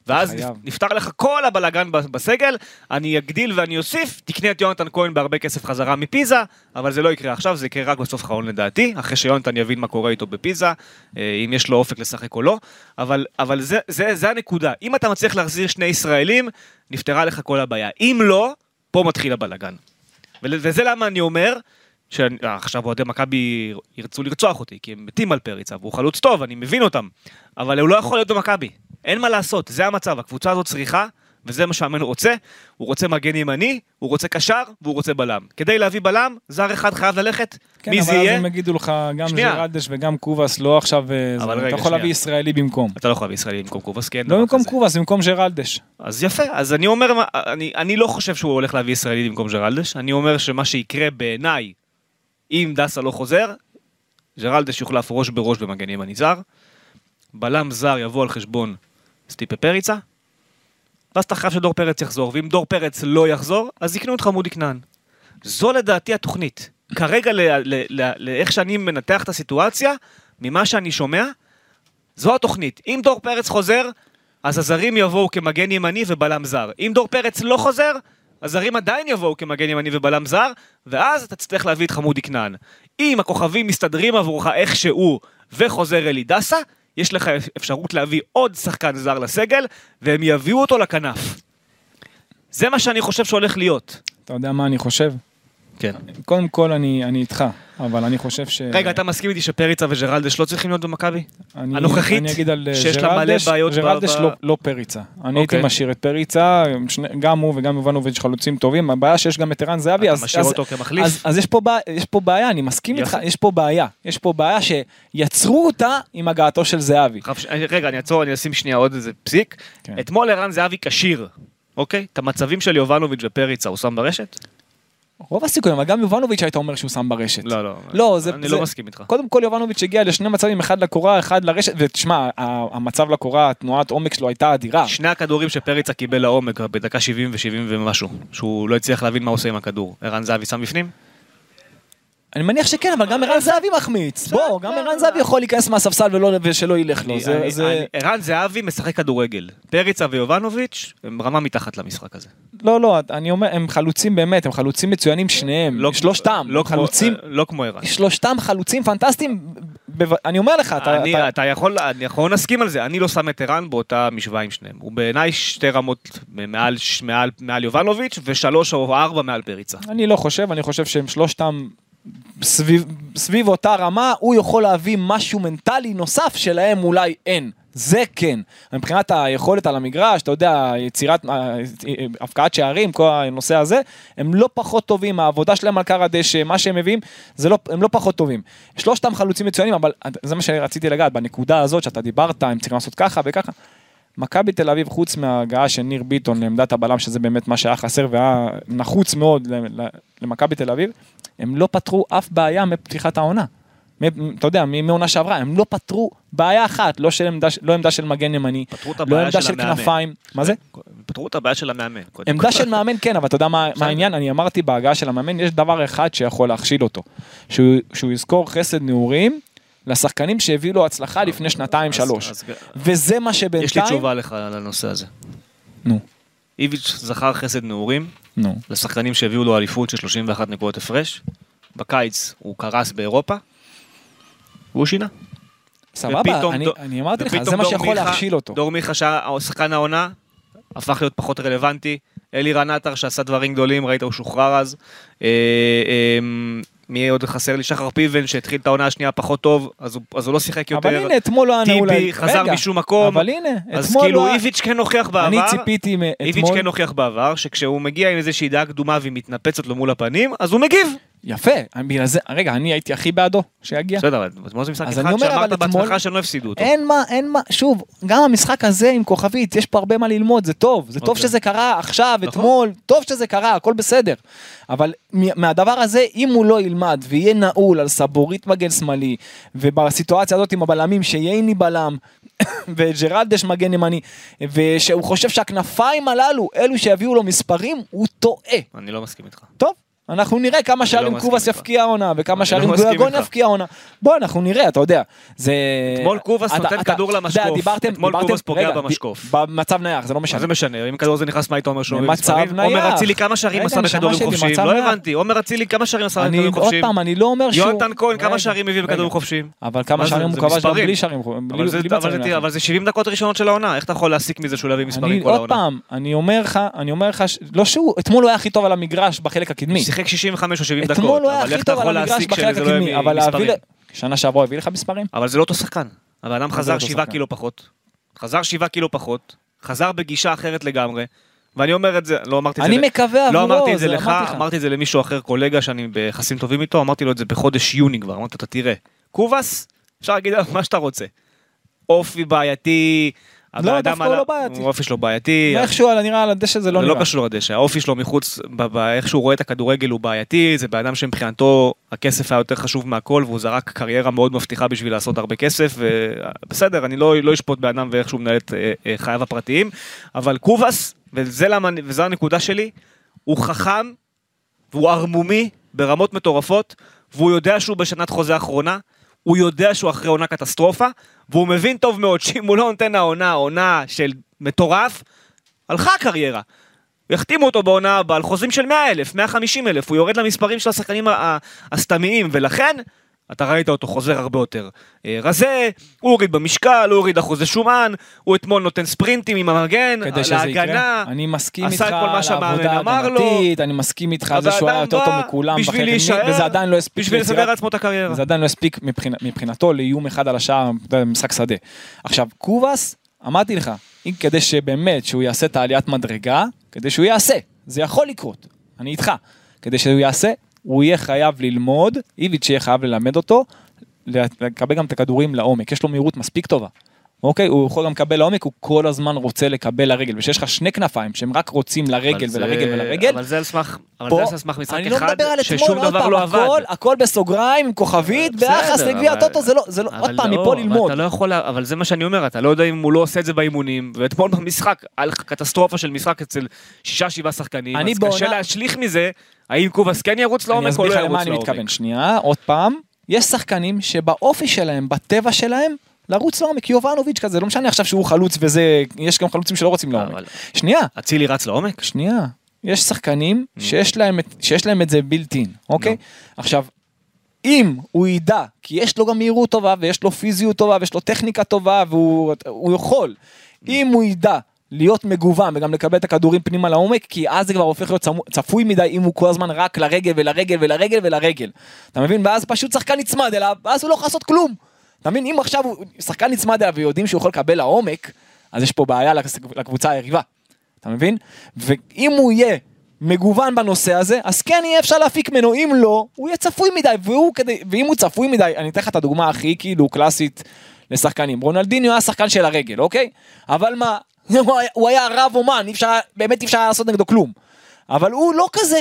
Speaker 1: ואז
Speaker 3: חייב.
Speaker 1: נפתר לך כל הבלגן בסגל, אני אגדיל ואני אוסיף, תקנה את יונתן כהן בהרבה כסף חזרה מפיזה, אבל זה לא יקרה עכשיו, זה יקרה רק בסוף האחרון לדעתי, אחרי שיונתן יבין מה קורה איתו בפיזה, אה, אם יש לו אופק לשחק או לא, אבל, אבל זה, זה, זה הנקודה. אם אתה מצליח להחזיר שני ישראלים, נפתרה לך כל הבעיה. אם לא, פה מתחיל הבלגן. וזה למה אני אומר, שעכשיו אוהדי מכבי ירצו לרצוח אותי, כי הם מתים על פריצה, והוא חלוץ טוב, אני מבין אותם, אבל הוא לא יכול להיות במכבי, אין מה לעשות, זה המצב, הקבוצה הזאת צריכה, וזה מה שהמאמן רוצה, הוא רוצה מגן ימני, הוא רוצה קשר, והוא רוצה בלם. כדי להביא בלם, זר אחד חייב ללכת,
Speaker 3: כן,
Speaker 1: מי
Speaker 3: אבל
Speaker 1: זה
Speaker 3: אז
Speaker 1: יהיה?
Speaker 3: הם יגידו לך, גם. ג'רלדש וגם קובאס לא עכשיו, אה, זה-
Speaker 1: אבל
Speaker 3: אתה
Speaker 1: רגע,
Speaker 3: יכול
Speaker 1: שנייה.
Speaker 3: להביא ישראלי במקום.
Speaker 1: אתה לא יכול להביא ישראלי במקום קובאס, אין
Speaker 3: לא במקום. קובאס, במקום ג'רלדש.
Speaker 1: אז יפה, אז אני אומר, אני, אני לא חושב שהוא הולך להביא ישראלי במקום ג'רלדש, אני אומר שמה שיקרה בעיניי, אם דסה לא חוזר, ג'רלדש יוחלף ראש בראש במגן ימני זר, בלם זר יבוא על חשבון סטיפה פריצה, ואז אתה חייב שדור פרץ יחזור, ואם דור פרץ לא יחזור, אז יקנו את חמודי כנען. זו לדעתי התוכנית. כרגע, לאיך שאני מנתח את הסיטואציה, ממה שאני שומע, זו התוכנית. אם דור פרץ חוזר, אז הזרים יבואו כמגן ימני ובלם זר. אם דור פרץ לא חוזר, הזרים עדיין יבואו כמגן ימני ובלם זר, ואז אתה תצטרך להביא את חמודי כנען. אם הכוכבים מסתדרים עבורך איכשהו וחוזר אלי דסה, יש לך אפשרות להביא עוד שחקן זר לסגל, והם יביאו אותו לכנף. זה מה שאני חושב שהולך להיות.
Speaker 3: אתה יודע מה אני חושב?
Speaker 1: כן.
Speaker 3: קודם כל אני אני איתך, אבל אני חושב ש...
Speaker 1: רגע, אתה מסכים איתי שפריצה וג'רלדש לא צריכים להיות במכבי?
Speaker 3: אני-
Speaker 1: הנוכחית,
Speaker 3: אני אגיד על אה,
Speaker 1: שיש לה מלא
Speaker 3: ג'רלדש,
Speaker 1: בעיות
Speaker 3: ג'רלדש
Speaker 1: ב-
Speaker 3: לא- לא פריצה. אני הייתי
Speaker 1: אוקיי.
Speaker 3: משאיר את פריצה, שני- גם הוא וגם יובנוביץ' חלוצים טובים, הבעיה שיש גם את ערן זהבי,
Speaker 1: אתה
Speaker 3: אז-
Speaker 1: משאיר
Speaker 3: אז-
Speaker 1: אותו כמחליף?
Speaker 3: אז- אז יש פה בעיה- יש פה בעיה, אני מסכים איתך. יש פה בעיה. יש פה בעיה שיצרו אותה עם הגעתו של זהבי.
Speaker 1: חף- רגע, אני אעצור, אני אשים שנייה עוד איזה פסיק.
Speaker 3: כן.
Speaker 1: אתמול ערן זהבי כשיר, אוקיי? את המצבים של יובנוביץ' ופריצה הוא שם ברשת?
Speaker 3: רוב הסיכויים, אבל גם יובנוביץ' היית אומר שהוא שם ברשת.
Speaker 1: לא, לא.
Speaker 3: לא, זה...
Speaker 1: אני
Speaker 3: זה-
Speaker 1: לא מסכים איתך.
Speaker 3: קודם כל יובנוביץ' הגיע לשני מצבים, אחד לקורה, אחד לרשת, ותשמע, המצב לקורה, התנועת עומק שלו הייתה אדירה.
Speaker 1: שני הכדורים שפריצה קיבל לעומק בדקה 70 ו-70 ומשהו, שהוא לא הצליח להבין מה עושה עם הכדור. ערן זהבי שם בפנים?
Speaker 3: אני מניח שכן, אבל גם ערן זהבי מחמיץ. בוא, גם ערן זהבי יכול להיכנס מהספסל ושלא ילך לו.
Speaker 1: ערן זהבי משחק כדורגל. פריצה ויובנוביץ' הם רמה מתחת למשחק הזה.
Speaker 3: לא, לא, אני אומר, הם חלוצים באמת, הם חלוצים מצוינים שניהם.
Speaker 1: לא-
Speaker 3: שלושתם.
Speaker 1: לא כמו-
Speaker 3: חלוצים,
Speaker 1: לא כמו ערן.
Speaker 3: שלושתם חלוצים פנטסטיים. אני אומר לך, אתה... אתה-
Speaker 1: יכול, אני יכול להסכים על זה, אני לא שם את ערן באותה משוואה עם שניהם. הוא בעיניי שתי רמות מעל יובנוביץ' ושלוש או ארבע מעל פריצה.
Speaker 3: אני לא חושב, אני חושב שהם שלושתם סביב, סביב אותה רמה, הוא יכול להביא משהו מנטלי נוסף שלהם אולי אין. זה כן. מבחינת היכולת על המגרש, אתה יודע, יצירת, אה, הפקעת שערים, כל הנושא הזה, הם לא פחות טובים, העבודה שלהם על קר הדשא, מה שהם מביאים, לא, הם לא פחות טובים. שלושתם חלוצים מצוינים, אבל זה מה שרציתי לגעת, בנקודה הזאת שאתה דיברת, הם צריכים לעשות ככה וככה. מכבי תל אביב, חוץ מההגעה של ניר ביטון לעמדת הבלם, שזה באמת מה שהיה חסר והיה נחוץ מאוד למכבי תל אביב, הם לא פתרו אף בעיה מפתיחת העונה. אתה יודע, מעונה שעברה, הם לא פתרו בעיה אחת, לא, של עמדה, לא עמדה של מגן ימני, לא עמדה
Speaker 1: של
Speaker 3: של. כנפיים, מה זה?
Speaker 1: פתרו את הבעיה של המאמן.
Speaker 3: עמדה. של מאמן כן, אבל אתה יודע מה, מה העניין? אני אמרתי בהגעה של המאמן, יש דבר אחד שיכול להכשיל אותו. שהוא, שהוא יזכור חסד נעורים לשחקנים שהביאו לו הצלחה לפני שנתיים שלוש. וזה מה שבינתיים...
Speaker 1: יש לי תשובה לך על הנושא הזה.
Speaker 3: נו,
Speaker 1: איביץ' זכר חסד נעורים
Speaker 3: נו.
Speaker 1: לשחקנים שהביאו לו אליפות של 31 נקודות הפרש. בקיץ הוא קרס באירופה. והוא שינה.
Speaker 3: סבבה, אני,
Speaker 1: דו-
Speaker 3: אני אמרתי לך, זה מה
Speaker 1: דור
Speaker 3: שיכול
Speaker 1: מיכה-
Speaker 3: להכשיל אותו.
Speaker 1: דור מיכה שחקן העונה, הפך להיות פחות רלוונטי. אלי רנטר שעשה דברים גדולים, ראית הוא שוחרר אז. מי עוד חסר לי? שחר פיבן שהתחיל את העונה השנייה פחות טוב, אז הוא, אז הוא לא שיחק יותר.
Speaker 3: אבל הנה, אתמול לא היה נעול...
Speaker 1: טיבי חזר
Speaker 3: רגע,
Speaker 1: משום מקום.
Speaker 3: אבל הנה,
Speaker 1: אז
Speaker 3: אתמול
Speaker 1: כאילו
Speaker 3: לא.
Speaker 1: איביץ' כן הוכיח בעבר.
Speaker 3: אני ציפיתי מ-
Speaker 1: איביץ'. כן הוכיח בעבר, שכשהוא מגיע עם איזושהי דעה קדומה והיא מתנפצת לו מול הפנים, אז הוא מגיב.
Speaker 3: יפה, אני- בגלל זה, רגע, אני הייתי הכי בעדו שיגיע.
Speaker 1: בסדר, אבל אתמול זה משחק אחד שאמרת בעצמך שהם לא הפסידו אותו.
Speaker 3: אין מה, אין מה, שוב, גם המשחק הזה עם כוכבית, יש פה הרבה מה ללמוד, זה טוב, זה טוב
Speaker 1: אוקיי.
Speaker 3: שזה קרה עכשיו,
Speaker 1: נכון.
Speaker 3: אתמול, טוב שזה קרה, הכל בסדר. אבל מהדבר הזה, אם הוא לא ילמד ויהיה נעול על סבורית מגן שמאלי, ובסיטואציה הזאת עם הבלמים, שייני בלם, וג'רלדש מגן ימני, ושהוא חושב שהכנפיים הללו, אלו שיביאו לו מספרים, הוא טועה.
Speaker 1: אני לא מסכים איתך.
Speaker 3: טוב, אנחנו נראה כמה שערים
Speaker 1: מסכים
Speaker 3: קובאס. יפקיע העונה, וכמה
Speaker 1: לא
Speaker 3: שערים
Speaker 1: מסכים
Speaker 3: גויגון. יפקיע העונה. בוא, אנחנו נראה, אתה יודע. זה...
Speaker 1: אתמול קובאס נותן
Speaker 3: אתה-
Speaker 1: כדור
Speaker 3: אתה
Speaker 1: למשקוף.
Speaker 3: דיברתם-
Speaker 1: אתמול
Speaker 3: דיברתם-
Speaker 1: קובאס פוגע
Speaker 3: רגע,
Speaker 1: במשקוף.
Speaker 3: במצב נייח, זה לא
Speaker 1: מה
Speaker 3: משנה.
Speaker 1: זה משנה, אם כדור זה נכנס, מה אומר שהוא
Speaker 3: במצב? נייח.
Speaker 1: עומר אצילי כמה שערים עשה בכדורים חופשיים? לא. הבנתי, עומר אצילי כמה שערים עשה בכדורים
Speaker 3: עוד
Speaker 1: חופשיים?
Speaker 3: פעם, אני לא אומר שהוא...
Speaker 1: יונתן כהן כמה שערים הביא בכדורים. חופשיים?
Speaker 3: אבל כמה
Speaker 1: מה
Speaker 3: שערים הוא כבש גם. בלי שערים,
Speaker 1: אבל זה-
Speaker 3: בלי
Speaker 1: אבל
Speaker 3: מצבים
Speaker 1: זה-
Speaker 3: נייחים.
Speaker 1: אבל זה 70 דקות ראשונות של העונה, איך אתה יכול להסיק מזה שהוא לא יביא מספרים כל
Speaker 3: עוד
Speaker 1: העונה?
Speaker 3: פעם, אני אומר לך, לא שהוא, אתמול הוא היה הכי טוב על המגרש בחלק הקדמי.
Speaker 1: שיחק 65 או 70 דקות,
Speaker 3: אתמול הוא היה
Speaker 1: אבל
Speaker 3: הכי טוב על המגרש בחלק
Speaker 1: לא
Speaker 3: הקדמי, אבל להביא... שנה שעברה הביא לך מספרים?
Speaker 1: אבל זה לא אותו שחקן. הבן אדם
Speaker 3: זה
Speaker 1: חזר
Speaker 3: אותו
Speaker 1: 7
Speaker 3: שחקן?
Speaker 1: קילו פחות, חזר 7 קילו פחות, חזר בגישה אחרת לגמרי, ואני אומר את זה, לא אמרתי את זה...
Speaker 3: אני מקווה
Speaker 1: לא
Speaker 3: עבורו,
Speaker 1: אמרתי את זה לך,
Speaker 3: אמרתי
Speaker 1: את זה למישהו אחר, קולגה שאני ביחסים טובים איתו, אמרתי לו את זה בחודש יוני כבר, אמרתי לו, תראה, קובאס, אפשר להגיד עליו מה שאתה רוצה. אופי בעייתי, אדם
Speaker 3: דווקא הוא לא בעייתי.
Speaker 1: האופי שלו בעייתי,
Speaker 3: איכשהו נראה על הדשא זה לא
Speaker 1: זה
Speaker 3: נראה.
Speaker 1: לא קשור לדשא, האופי שלו מחוץ, איך שהוא רואה את הכדורגל הוא בעייתי, זה בן אדם שמבחינתו הכסף היה יותר חשוב מהכל והוא זרק קריירה מאוד מבטיחה בשביל לעשות הרבה כסף, ובסדר, אני לא, לא אשפוט בן אדם ואיך שהוא מנהל את אה, אה, חייו הפרטיים, אבל קובאס, וזו הנקודה שלי, הוא חכם והוא ערמומי ברמות מטורפות, והוא יודע שהוא בשנת חוזה אחרונה, הוא יודע שהוא אחרי עונה קטסטרופה, והוא מבין טוב מאוד שאם הוא לא נותן העונה, עונה של מטורף, הלכה הקריירה. יחתימו אותו בעונה הבאה על חוזים של 100 אלף, 150 אלף, הוא יורד למספרים של השחקנים הסתמיים, ולכן אתה ראית אותו חוזר הרבה יותר אה, רזה, הוא הוריד במשקל, הוא הוריד אחוזי שומן, הוא אתמול נותן ספרינטים עם המגן,
Speaker 3: כדי שזה
Speaker 1: להגנה,
Speaker 3: יקרה. אני מסכים איתך על העבודה
Speaker 1: אמר לו.
Speaker 3: ההגנתית, אני מסכים איתך על זה שהוא היה יותר טוב מכולם
Speaker 1: בשביל להישאר,
Speaker 3: וזה עדיין לא הספיק.
Speaker 1: בשביל לסדר לעצמו את הקריירה.
Speaker 3: זה עדיין לא הספיק מבחינת- מבחינתו לאיום אחד על יודע, במשחק שדה. עכשיו, קובאס, אמרתי לך, אם כדי שבאמת שהוא יעשה את העליית מדרגה, כדי שהוא יעשה, זה יכול לקרות, אני איתך. כדי שהוא יעשה, הוא יהיה חייב ללמוד, איביץ' יהיה חייב ללמד אותו, לקבל גם את הכדורים לעומק, יש לו מהירות מספיק טובה. אוקיי, הוא יכול גם לקבל לעומק, הוא כל הזמן רוצה לקבל לרגל, ושיש לך שני כנפיים שהם רק רוצים לרגל
Speaker 1: זה-
Speaker 3: ולרגל ולרגל,
Speaker 1: אבל זה על סמך, אבל
Speaker 3: פה,
Speaker 1: זה על סמך משחק
Speaker 3: אני לא
Speaker 1: אחד,
Speaker 3: מדבר על
Speaker 1: ששום
Speaker 3: אתמול, עוד
Speaker 1: דבר
Speaker 3: פעם,
Speaker 1: לא עבד.
Speaker 3: הכל, הכל בסוגריים, עם כוכבית, ביחס לגביע הטוטו, זה לא, זה לא, עוד פעם,
Speaker 1: לא,
Speaker 3: מפה ללמוד.
Speaker 1: לא יכול, אבל זה מה שאני אומר, אתה לא יודע אם הוא לא עושה את זה באימונים, ואתמול במשחק, על קטסטרופה של משחק אצל שישה שבעה שחקנים,
Speaker 3: אני
Speaker 1: אז
Speaker 3: בעונה-
Speaker 1: קשה להשליך מזה, האם קובאס כן ירוץ
Speaker 3: אני
Speaker 1: לעומק או
Speaker 3: אסביר
Speaker 1: לא
Speaker 3: לך למה
Speaker 1: ירוץ
Speaker 3: אני מתכוון,
Speaker 1: לעומק.
Speaker 3: שנייה, עוד פעם, יש שחקנים שבאופי שלהם, בטבע שלהם, לרוץ לעומק, יובנוביץ' כזה, לא משנה עכשיו שהוא חלוץ וזה, יש גם חלוצים שלא רוצים לעומק. שנייה,
Speaker 1: אצילי רץ לעומק?
Speaker 3: שנייה, יש שחקנים שיש להם, את- שיש להם את זה בילטין, אוקיי? עכשיו, אם הוא ידע, כי יש לו גם מהירות טובה, ויש לו פיזיות טובה, ויש לו טכניקה טובה, והוא הוא יכול, אם הוא ידע להיות מגוון וגם לקבל את הכדורים פנימה לעומק, כי אז זה כבר הופך להיות צפוי מדי אם הוא כל הזמן רק לרגל ולרגל ולרגל ולרגל. אתה מבין? ואז פשוט שחקן נצמד אליו, ואז הוא לא יכול לעשות כלום. אתה מבין? אם עכשיו הוא- שחקן נצמד אליו ויודעים שהוא יכול לקבל לעומק, אז יש פה בעיה לקבוצה היריבה. אתה מבין? ואם הוא יהיה מגוון בנושא הזה, אז כן יהיה אפשר להפיק ממנו, אם לא, הוא יהיה צפוי מדי, והוא כדי, ואם הוא צפוי מדי, אני אתן לך את הדוגמה הכי כאילו קלאסית לשחקנים. רונלדיניו היה שחקן של הרגל, אוקיי? אבל מה, הוא היה- רב אומן, אי אפשר, באמת אי אפשר לעשות נגדו כלום. אבל הוא לא כזה,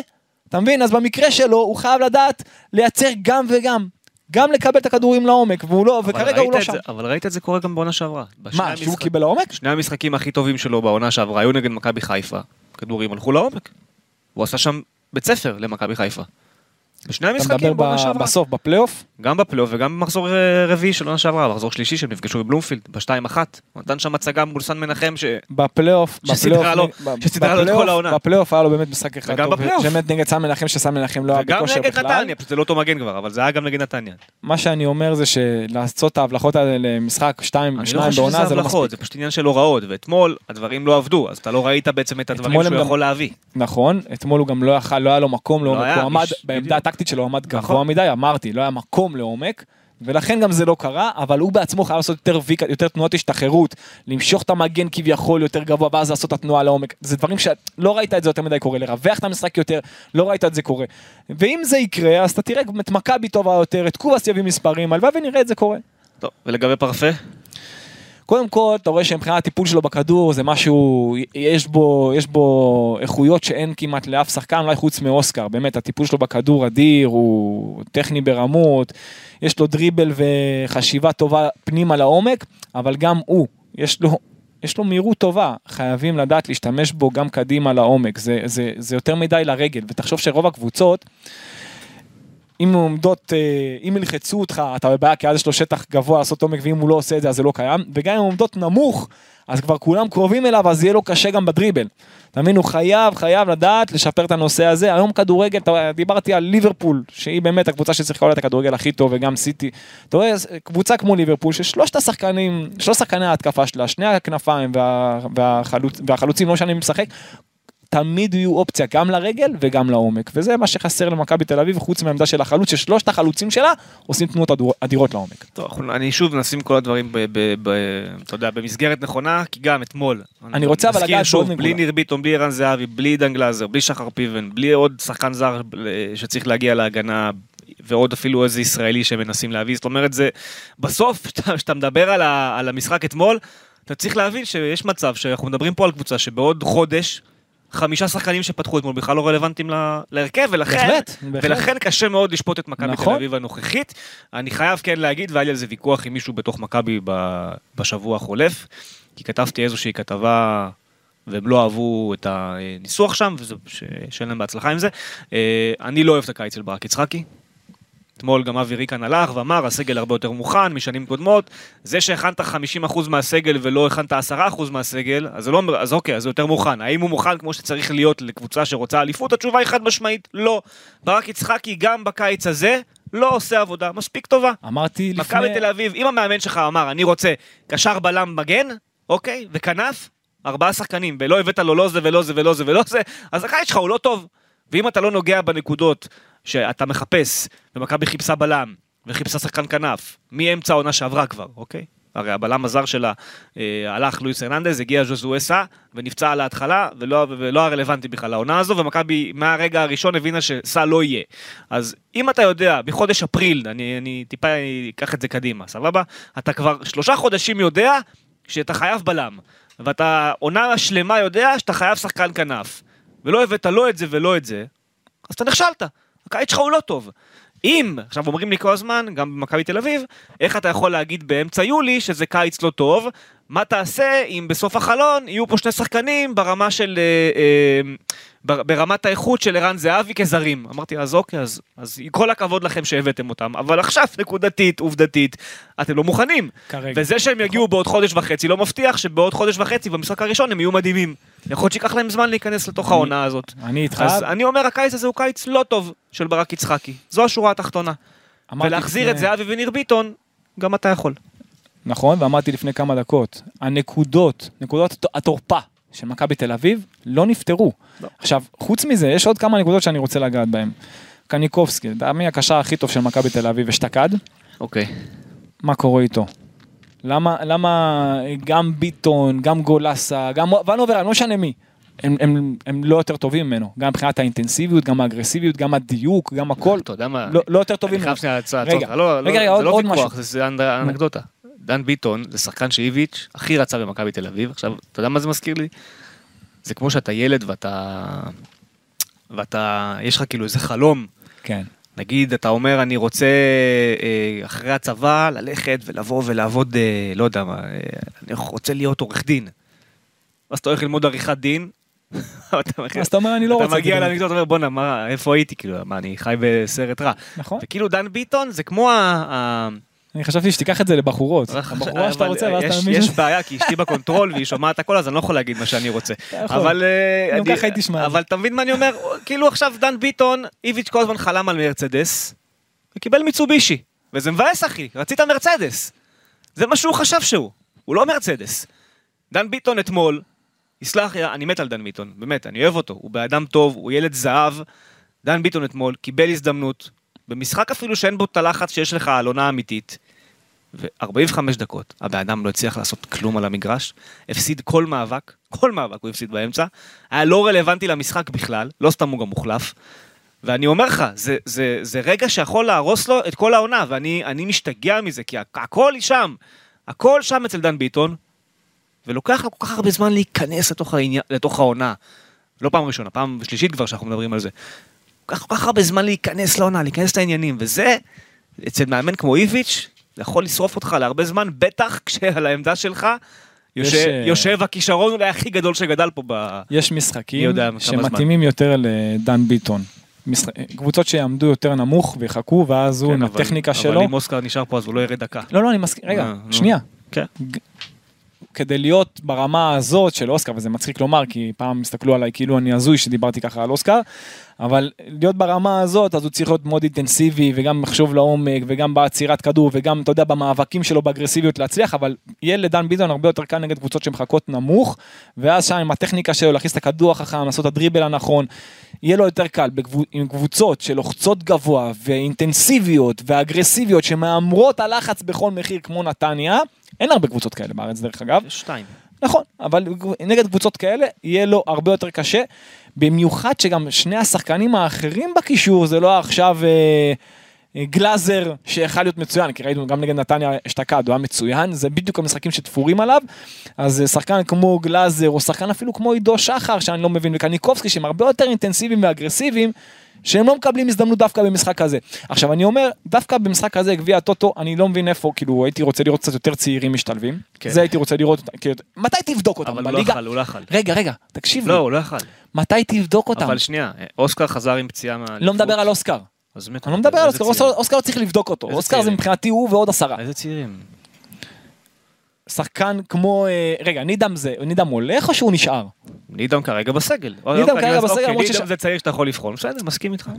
Speaker 3: אתה מבין? אז במקרה שלו, הוא חייב לדעת לייצר גם וגם. גם לקבל את הכדורים לעומק, והוא לא, וכרגע הוא לא שם.
Speaker 1: זה- אבל ראית את זה קורה גם בעונה שעברה.
Speaker 3: מה, שהוא
Speaker 1: המשחק-
Speaker 3: קיבל לעומק?
Speaker 1: שני המשחקים הכי טובים שלו בעונה שעברה היו נגד מכבי חיפה, כדורים הלכו לעומק. הוא עשה שם בית ספר למכבי חיפה. בשני המשחקים בעונה שעברה.
Speaker 3: בסוף, בפלייאוף?
Speaker 1: גם בפלייאוף וגם במחזור אה, רביעי של עונה שעברה, מחזור שלישי שהם נפגשו בבלומפילד, בשתיים אחת. הוא נתן שם הצגה מול סן מנחם ש...
Speaker 3: בפלייאוף,
Speaker 1: שסידרה לו- את כל העונה.
Speaker 3: בפלייאוף היה לו באמת משחק אחד
Speaker 1: וגם
Speaker 3: טוב,
Speaker 1: בפלייאוף.
Speaker 3: באמת נגד סן מנחם, שסן מנחם לא היה
Speaker 1: וגם
Speaker 3: בכושר
Speaker 1: נגד
Speaker 3: בכלל.
Speaker 1: נתניה, פשוט זה לא אותו מגן כבר, אבל זה היה גם נגד נתניה.
Speaker 3: מה שאני אומר זה שלעשות את ההבלחות האלה למשחק שתיים,
Speaker 1: לא
Speaker 3: שניים בעונה זה לא מספיק.
Speaker 1: זה פשוט עניין של הוראות, ואתמול הדברים לא עבדו, אז אתה לא ראית בעצם את הדברים שהוא יכול להביא.
Speaker 3: נכון, אתמול הוא גם לא יכל, לא היה לו מקום לעומק,
Speaker 1: היה,
Speaker 3: הוא עמד,
Speaker 1: איש-
Speaker 3: בעמדה. הטקטית שלו עמד גבוה
Speaker 1: נכון.
Speaker 3: מדי, אמרתי, לא היה מקום לעומק. ולכן גם זה לא קרה, אבל הוא בעצמו חייב לעשות יותר ויק, יותר תנועות השתחררות, למשוך את המגן כביכול יותר גבוה, ואז לעשות את התנועה לעומק. זה דברים שלא ראית את זה יותר מדי קורה, לרווח את המשחק יותר, לא ראית את זה קורה. ואם זה יקרה, אז אתה תראה את מכבי טובה יותר, את קובאס יביא מספרים, הלוואי ונראה את זה קורה.
Speaker 1: טוב, ולגבי פרפה?
Speaker 3: קודם כל, אתה רואה שמבחינת הטיפול שלו בכדור זה משהו, יש בו, יש בו איכויות שאין כמעט לאף שחקן, אולי חוץ מאוסקר, באמת, הטיפול שלו בכדור אדיר, הוא טכני ברמות, יש לו דריבל וחשיבה טובה פנימה לעומק, אבל גם הוא, יש לו יש לו מהירות טובה, חייבים לדעת להשתמש בו גם קדימה לעומק, זה, זה, זה יותר מדי לרגל, ותחשוב שרוב הקבוצות, אם עומדות, אה, אם ילחצו אותך, אתה בבעיה, כי אז יש לו שטח גבוה לעשות עומק, ואם הוא לא עושה את זה אז זה לא קיים, וגם אם עומדות נמוך, אז כבר כולם קרובים אליו, אז יהיה לו קשה גם בדריבל. אתה מבין, הוא חייב, חייב לדעת לשפר את הנושא הזה. היום כדורגל, דיברתי על ליברפול, שהיא באמת הקבוצה ששיחקה אולי את הכדורגל הכי טוב, וגם סיטי. אתה רואה, קבוצה כמו ליברפול, ששלושת השחקנים, שלושת שחקני ההתקפה שלה, שני הכנפיים וה, והחלוצ, והחלוצים, לא משנה מי משחק, תמיד יהיו אופציה גם לרגל וגם לעומק, וזה מה שחסר למכבי תל אביב, חוץ מהעמדה של החלוץ, ששלושת החלוצים שלה עושים תנועות אדירות לעומק.
Speaker 1: טוב, אני שוב נשים כל הדברים, אתה יודע, במסגרת נכונה, כי גם אתמול.
Speaker 3: אני רוצה אבל לגעת
Speaker 1: שוב, בלי. ניר ביטון, בלי ערן זהבי, בלי עידן גלאזר, בלי שחר פיבן, בלי עוד שחקן זר אה, שצריך להגיע להגנה. ועוד אפילו איזה ישראלי שמנסים להביא, זאת אומרת זה, בסוף, כשאתה מדבר על, ה, על המשחק אתמול, אתה צריך להבין שיש מצב שאנחנו מדברים פה על קבוצה שבעוד חודש, חמישה שחקנים שפתחו אתמול בכלל לא רלוונטיים להרכב, ולכן,
Speaker 3: בהחלט, בהחלט.
Speaker 1: ולכן קשה מאוד לשפוט את מכבי
Speaker 3: נכון.
Speaker 1: תל אביב הנוכחית. אני חייב כן להגיד, והיה לי על זה ויכוח עם מישהו בתוך מכבי בשבוע החולף, כי כתבתי איזושהי כתבה והם לא אהבו את הניסוח שם, וזה- ש- שאין להם בהצלחה עם זה. אה, אני לא אוהב את הקיץ של ברק יצחקי. אתמול גם אבי ריקן הלך ואמר, הסגל הרבה יותר מוכן משנים קודמות. זה שהכנת 50% מהסגל ולא הכנת 10% מהסגל, אז, זה לא, אומר- אז אוקיי, אז זה יותר מוכן. האם הוא מוכן כמו שצריך להיות לקבוצה שרוצה אליפות? התשובה היא חד משמעית, לא. ברק יצחקי גם בקיץ הזה לא עושה עבודה מספיק טובה.
Speaker 3: אמרתי לפני...
Speaker 1: מכבי תל אביב, אם המאמן שלך אמר, אני רוצה קשר בלם מגן, אוקיי, וכנף, ארבעה שחקנים, ולא הבאת לו לא זה ולא זה ולא זה ולא זה, אז הקיץ שלך הוא לא טוב. ואם אתה לא נוגע בנקודות שאתה מחפש, ומכבי חיפשה בלם, וחיפשה שחקן כנף, מאמצע העונה שעברה כבר, אוקיי? הרי הבלם הזר שלה אה, הלך לואיס הרננדז, הגיע ז'וזואסה, ונפצע על ההתחלה, ולא, ולא היה רלוונטי בכלל לעונה הזו, ומכבי מהרגע הראשון הבינה שסע לא יהיה. אז אם אתה יודע, בחודש אפריל, אני, אני טיפה אקח את זה קדימה, סבבה? אתה כבר שלושה חודשים יודע שאתה חייב בלם, ואתה עונה שלמה יודע שאתה חייב שחקן כנף, ולא הבאת לא את זה ולא את זה, אז אתה נכשלת. הקיץ שלך הוא לא טוב. אם, עכשיו אומרים לי כל הזמן, גם במכבי תל אביב, איך אתה יכול להגיד באמצע יולי שזה קיץ לא טוב, מה תעשה אם בסוף החלון יהיו פה שני שחקנים ברמה של... אה, אה, בר- ברמת האיכות של ערן זהבי כזרים. אמרתי, אז אוקיי, אז, אז כל הכבוד לכם שהבאתם אותם, אבל עכשיו, נקודתית, עובדתית, אתם לא מוכנים.
Speaker 3: כרגע.
Speaker 1: וזה שהם יגיעו בעוד חודש וחצי לא מבטיח שבעוד חודש וחצי במשחק הראשון הם יהיו מדהימים. יכול להיות שייקח להם זמן להיכנס לתוך העונה הזאת.
Speaker 3: אני איתך,
Speaker 1: אז אני אומר, הקיץ הזה הוא קיץ לא טוב של ברק יצחקי. זו השורה התחתונה. ולהחזיר את זהבי וניר ביטון, גם אתה יכול.
Speaker 3: נכון, ואמרתי לפני כמה דקות, הנקודות, נקודות התורפה של מכבי תל אביב לא נפתרו.
Speaker 1: לא.
Speaker 3: עכשיו, חוץ מזה, יש עוד כמה נקודות שאני רוצה לגעת בהן. קניקובסקי, אתה מי הקשר הכי טוב של מכבי תל אביב אשתקד?
Speaker 1: אוקיי.
Speaker 3: מה קורה איתו? למה, למה גם ביטון, גם גולסה, גם ונובר, לא משנה מי, הם, הם, הם לא יותר טובים ממנו, גם מבחינת האינטנסיביות, גם האגרסיביות, גם הדיוק, גם הכל,
Speaker 1: אתה יודע מה?
Speaker 3: לא, לא יותר טובים
Speaker 1: אני
Speaker 3: ממנו.
Speaker 1: חייב שנייה לעצור
Speaker 3: רגע,
Speaker 1: אותך. לא, לא,
Speaker 3: רגע, רגע,
Speaker 1: זה
Speaker 3: עוד-
Speaker 1: לא
Speaker 3: עוד
Speaker 1: ויכוח. זה- זה אנ- אנקדוטה. דן ביטון זה שחקן שאיביץ' הכי רצה במכבי תל אביב. עכשיו, אתה יודע מה זה מזכיר לי? זה כמו שאתה ילד ואתה... ואתה... יש לך כאילו איזה חלום.
Speaker 3: כן.
Speaker 1: נגיד, אתה אומר, אני רוצה אה, אחרי הצבא ללכת ולבוא ולעבוד, אה, לא יודע מה, אה, אני רוצה להיות עורך דין. אז אתה הולך ללמוד עריכת דין.
Speaker 3: אז אתה אומר, אני לא רוצה
Speaker 1: אתה מגיע
Speaker 3: באמת."
Speaker 1: לאנקדוטה, אתה אומר, בואנה, מה, איפה הייתי? כאילו, מה, אני חי בסרט רע.
Speaker 3: נכון.
Speaker 1: וכאילו דן ביטון זה כמו
Speaker 3: אני חשבתי שתיקח את זה לבחורות. הבחורה שאתה רוצה, ואז אתה מבין
Speaker 1: יש. בעיה, כי אשתי ב control והיא שומעת הכל, אז אני לא יכול להגיד מה שאני רוצה. אבל... אה,
Speaker 3: גם ככה היא תשמע.
Speaker 1: אבל אתה מבין מה אני אומר? כאילו עכשיו דן ביטון, איביץ' כל הזמן חלם על מרצדס, וקיבל מיצובישי. וזה מבאס אחי, רצית מרצדס. זה מה שהוא חשב שהוא, הוא לא מרצדס. דן ביטון אתמול, יסלח לי, אני מת על דן ביטון, באמת, אני אוהב אותו, הוא בן אדם טוב, הוא ילד זהב. דן ביטון אתמול קיבל הזדמנות, במשחק אפילו שאין בו את הלחץ שיש לך על עונה אמיתית. ו-45 דקות, הבן אדם לא הצליח לעשות כלום על המגרש, הפסיד כל מאבק, כל מאבק הוא הפסיד באמצע, היה לא רלוונטי למשחק בכלל, לא סתם הוא גם מוחלף. ואני אומר לך, זה, זה, זה רגע שיכול להרוס לו את כל העונה, ואני אני משתגע מזה, כי הכ- הכל שם, הכל שם אצל דן ביטון, ולוקח לו כל כך הרבה זמן להיכנס לתוך, העניין, לתוך העונה. לא פעם ראשונה, פעם שלישית כבר שאנחנו מדברים על זה. לוקח כל כך הרבה זמן להיכנס לעונה, להיכנס לעניינים, וזה, אצל מאמן כמו איביץ', זה יכול לשרוף אותך להרבה זמן, בטח כשעל העמדה שלך
Speaker 3: יש,
Speaker 1: יושב-
Speaker 3: אה,
Speaker 1: יושב הכישרון אולי הכי גדול שגדל פה ב...
Speaker 3: יש משחקים
Speaker 1: יודע
Speaker 3: שמתאימים יותר לדן ביטון. משח... קבוצות שיעמדו יותר נמוך ויחכו, ואז הוא
Speaker 1: כן,
Speaker 3: עם
Speaker 1: אבל-
Speaker 3: הטכניקה
Speaker 1: אבל
Speaker 3: שלו.
Speaker 1: אם אוסקר נשאר פה אז הוא לא ירד דקה.
Speaker 3: לא, לא, אני מסכים, רגע,
Speaker 1: אה.
Speaker 3: שנייה.
Speaker 1: כן.
Speaker 3: כדי להיות ברמה הזאת של אוסקר, וזה מצחיק לומר, כי פעם הסתכלו עליי כאילו אני הזוי שדיברתי ככה על אוסקר, אבל להיות ברמה הזאת, אז הוא צריך להיות מאוד אינטנסיבי, וגם לחשוב לעומק, וגם בעצירת כדור, וגם, אתה יודע, במאבקים שלו באגרסיביות להצליח, אבל יהיה לדן ביטון הרבה יותר קל נגד קבוצות שמחכות נמוך, ואז שם עם הטכניקה שלו, להכניס את הכדור החכם, לעשות את הדריבל הנכון, יהיה לו יותר קל. בקבו- עם קבוצות שלוחצות גבוה, ואינטנסיביות, ואגרסיביות, שמהמרות הלחץ בכל מחיר, כמו נתניה, אין הרבה קבוצות כאלה בארץ דרך אגב,
Speaker 1: שתיים.
Speaker 3: נכון, אבל נגד קבוצות כאלה יהיה לו הרבה יותר קשה, במיוחד שגם שני השחקנים האחרים בקישור זה לא עכשיו אה, אה, גלאזר שיכל להיות מצוין, כי ראינו גם נגד נתניה אשתקד, הוא היה מצוין, זה בדיוק המשחקים שתפורים עליו, אז אה, שחקן כמו גלאזר, או שחקן אפילו כמו עידו שחר, שאני לא מבין, וקניקובסקי, שהם הרבה יותר אינטנסיביים ואגרסיביים, שהם לא מקבלים הזדמנות דווקא במשחק הזה. עכשיו אני אומר, דווקא במשחק הזה, גביע הטוטו, אני לא מבין איפה, כאילו הייתי רוצה לראות קצת יותר צעירים משתלבים,
Speaker 1: כן.
Speaker 3: זה הייתי רוצה לראות, כאילו, מתי תבדוק אותם
Speaker 1: אבל הוא לא
Speaker 3: בליגה?
Speaker 1: אכל, הוא לא אכל.
Speaker 3: רגע, רגע, תקשיב
Speaker 1: לא,
Speaker 3: לי,
Speaker 1: הוא לא אכל.
Speaker 3: מתי תבדוק אותם?
Speaker 1: אבל שנייה, אוסקר חזר עם פציעה מה...
Speaker 3: לא מדבר על אוסקר,
Speaker 1: אז
Speaker 3: אני לא מדבר על אוסקר? אוסקר- צריך לבדוק אותו, אוסקר זה? מבחינתי הוא ועוד עשרה.
Speaker 1: איזה צעירים?
Speaker 3: שחקן כמו, אה, רגע, נידם זה, נידם הולך או שהוא נשאר?
Speaker 1: נידם כרגע בסגל.
Speaker 3: נידם
Speaker 1: אוקיי,
Speaker 3: כרגע בסגל,
Speaker 1: אוקיי, נידם זה צעיר שאתה יכול לבחון, בסדר, מסכים איתך.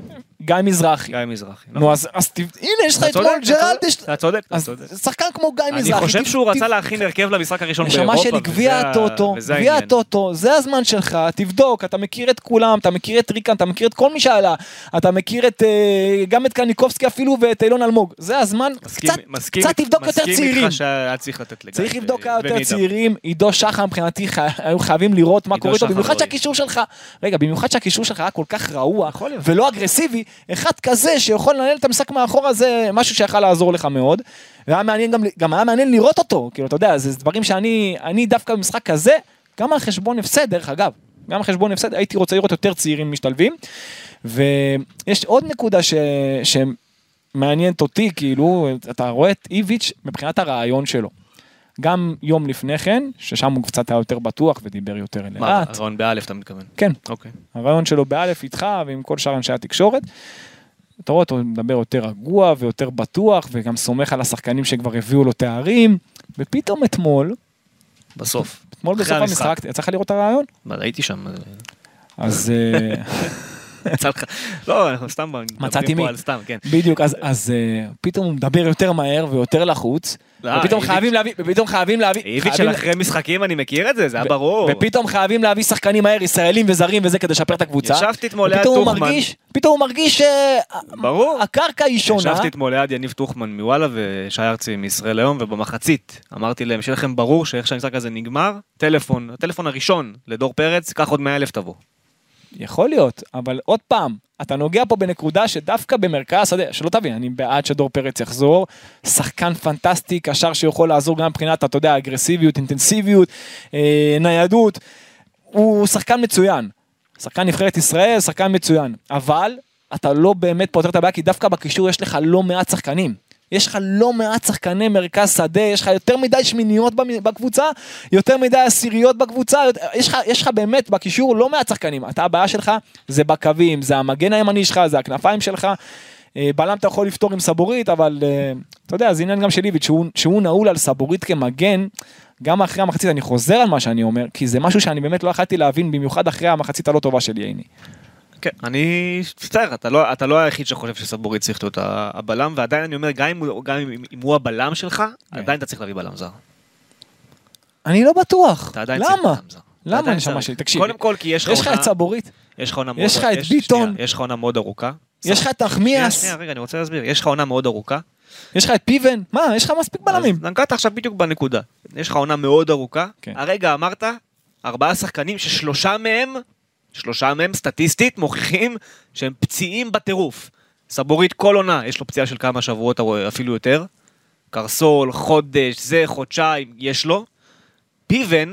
Speaker 3: גיא מזרחי.
Speaker 1: גיא מזרחי.
Speaker 3: נו אז אז הנה יש לך אתמול ג'רלד,
Speaker 1: אתה צודק, אתה צודק.
Speaker 3: שחקן כמו גיא
Speaker 1: אני
Speaker 3: מזרחי.
Speaker 1: חושב
Speaker 3: תב-
Speaker 1: שהוא רצה להכין הרכב למשחק הראשון באירופה.
Speaker 3: נשמה שלי, גביע הטוטו, גביע. הטוטו, זה הזמן שלך, תבדוק, אתה מכיר את כולם, אתה מכיר את ריקן, אתה מכיר את כל מי שעלה, אתה מכיר את, אה, גם את קניקובסקי אפילו ואת אילון אלמוג, זה הזמן,
Speaker 1: מסכים-
Speaker 3: קצת,
Speaker 1: מסכים-
Speaker 3: תבדוק יותר
Speaker 1: מסכים
Speaker 3: צעירים.
Speaker 1: איתך שהיה צריך לתת לגיא.
Speaker 3: לבדוק
Speaker 1: ו-
Speaker 3: יותר. צעירים, עידו שחר מבחינתי חי- היו חייבים לראות מה קורה איתו, במיוחד
Speaker 1: לא
Speaker 3: שהקישור שלך, רגע, במיוחד שהקישור שלך היה כל כך רעוע. ולא אגרסיבי, אחד כזה שיכול לנהל את המשחק מאחורה זה משהו שיכול לעזור לך מאוד. והיה מעניין גם, גם היה מעניין לראות אותו, כאילו אתה יודע, זה דברים שאני, אני דווקא במשחק כזה, גם על חשבון הפסד דרך אגב, גם על חשבון הפסד הייתי רוצה לראות יותר צעירים משתלבים. ויש עוד נקודה ש... שמעניינת אותי, כאילו, אתה רואה את איביץ' מבחינת הרעיון שלו. גם יום לפני כן, ששם הוא קצת היה יותר בטוח ודיבר יותר
Speaker 1: מה,
Speaker 3: לאט.
Speaker 1: רון באלף אתה מתכוון.
Speaker 3: כן,
Speaker 1: אוקיי.
Speaker 3: הרעיון שלו באלף איתך ועם כל שאר אנשי התקשורת. אתה רואה אותו מדבר יותר רגוע ויותר בטוח וגם סומך על השחקנים שכבר הביאו לו תארים. ופתאום אתמול,
Speaker 1: בסוף.
Speaker 3: אתמול בסוף
Speaker 1: המשחק.
Speaker 3: יצא לך לראות את הרעיון?
Speaker 1: מה, ראיתי שם. אה,
Speaker 3: אז אה,
Speaker 1: יצא לך. לא, אנחנו סתם
Speaker 3: מצאתי מי.
Speaker 1: כן.
Speaker 3: בדיוק, אז, אז אה, פתאום הוא מדבר יותר מהר ויותר לחוץ.
Speaker 1: לא,
Speaker 3: ופתאום חייבים להביא, ופתאום חייבים להביא,
Speaker 1: איביץ' של אחרי משחקים אני מכיר את זה, זה היה ברור.
Speaker 3: ופתאום חייבים להביא שחקנים מהר, ישראלים וזרים וזה כדי לשפר את הקבוצה.
Speaker 1: ישבתי אתמול ליד טוחמן.
Speaker 3: פתאום הוא מרגיש
Speaker 1: ברור.
Speaker 3: שהקרקע היא שונה.
Speaker 1: ישבתי אתמול ליד יניב טוחמן מוואלה ושי ארצי מישראל היום ובמחצית אמרתי להם שיהיה לכם ברור שאיך שהמשחק הזה נגמר טלפון הטלפון הראשון לדור פרץ קח עוד 100 אלף תבוא.
Speaker 3: יכול להיות, אבל עוד פעם, אתה נוגע פה בנקודה שדווקא במרכז השדה, שלא תבין, אני בעד שדור פרץ יחזור, שחקן פנטסטי, קשר שיכול לעזור גם מבחינת, אתה יודע, אגרסיביות, אינטנסיביות, אה, ניידות, הוא שחקן מצוין. שחקן נבחרת ישראל, שחקן מצוין, אבל אתה לא באמת פותר את הבעיה, כי דווקא בקישור יש לך לא מעט שחקנים. יש לך לא מעט שחקני מרכז שדה, יש לך יותר מדי שמיניות בקבוצה, יותר מדי עשיריות בקבוצה, יש לך, יש לך באמת בקישור לא מעט שחקנים. אתה הבעיה שלך זה בקווים, זה המגן הימני שלך, זה הכנפיים שלך. אה, בלם אתה יכול לפתור עם סבורית, אבל אה, אתה יודע, זה עניין גם של איביץ', שהוא, שהוא נעול על סבורית כמגן, גם אחרי המחצית, אני חוזר על מה שאני אומר, כי זה משהו שאני באמת לא יכלתי להבין, במיוחד אחרי המחצית הלא טובה של ייני.
Speaker 1: כן, אני מצטער, אתה לא, אתה לא היחיד שחושב שסבורית צריך להיות הבלם, ועדיין אני אומר, גם אם, גם אם, אם הוא הבלם שלך,
Speaker 3: כן.
Speaker 1: עדיין אתה צריך להביא בלם זר.
Speaker 3: אני לא בטוח.
Speaker 1: אתה עדיין צריך
Speaker 3: למה?
Speaker 1: בלם זר.
Speaker 3: למה נשמה. שלי? תקשיב,
Speaker 1: קודם כל, כי יש לך
Speaker 3: יש לך את סבורית,
Speaker 1: יש לך עונה מאוד...
Speaker 3: יש לך את ביטון.
Speaker 1: יש לך עונה מאוד ארוכה.
Speaker 3: יש לך את נחמיאס,
Speaker 1: שנייה, רגע, אני רוצה להסביר. יש לך עונה מאוד ארוכה.
Speaker 3: יש לך את פיבן, מה, יש לך מספיק בלמים.
Speaker 1: נגעת עכשיו בדיוק בנקודה. יש לך עונה מאוד ארוכה.
Speaker 3: כן.
Speaker 1: הרגע אמרת, ארבעה שחקנים ששלושה מהם, שלושה מהם סטטיסטית מוכיחים שהם פציעים בטירוף. סבורית כל עונה, יש לו פציעה של כמה שבועות אפילו יותר. קרסול, חודש, זה, חודשיים, יש לו. פיבן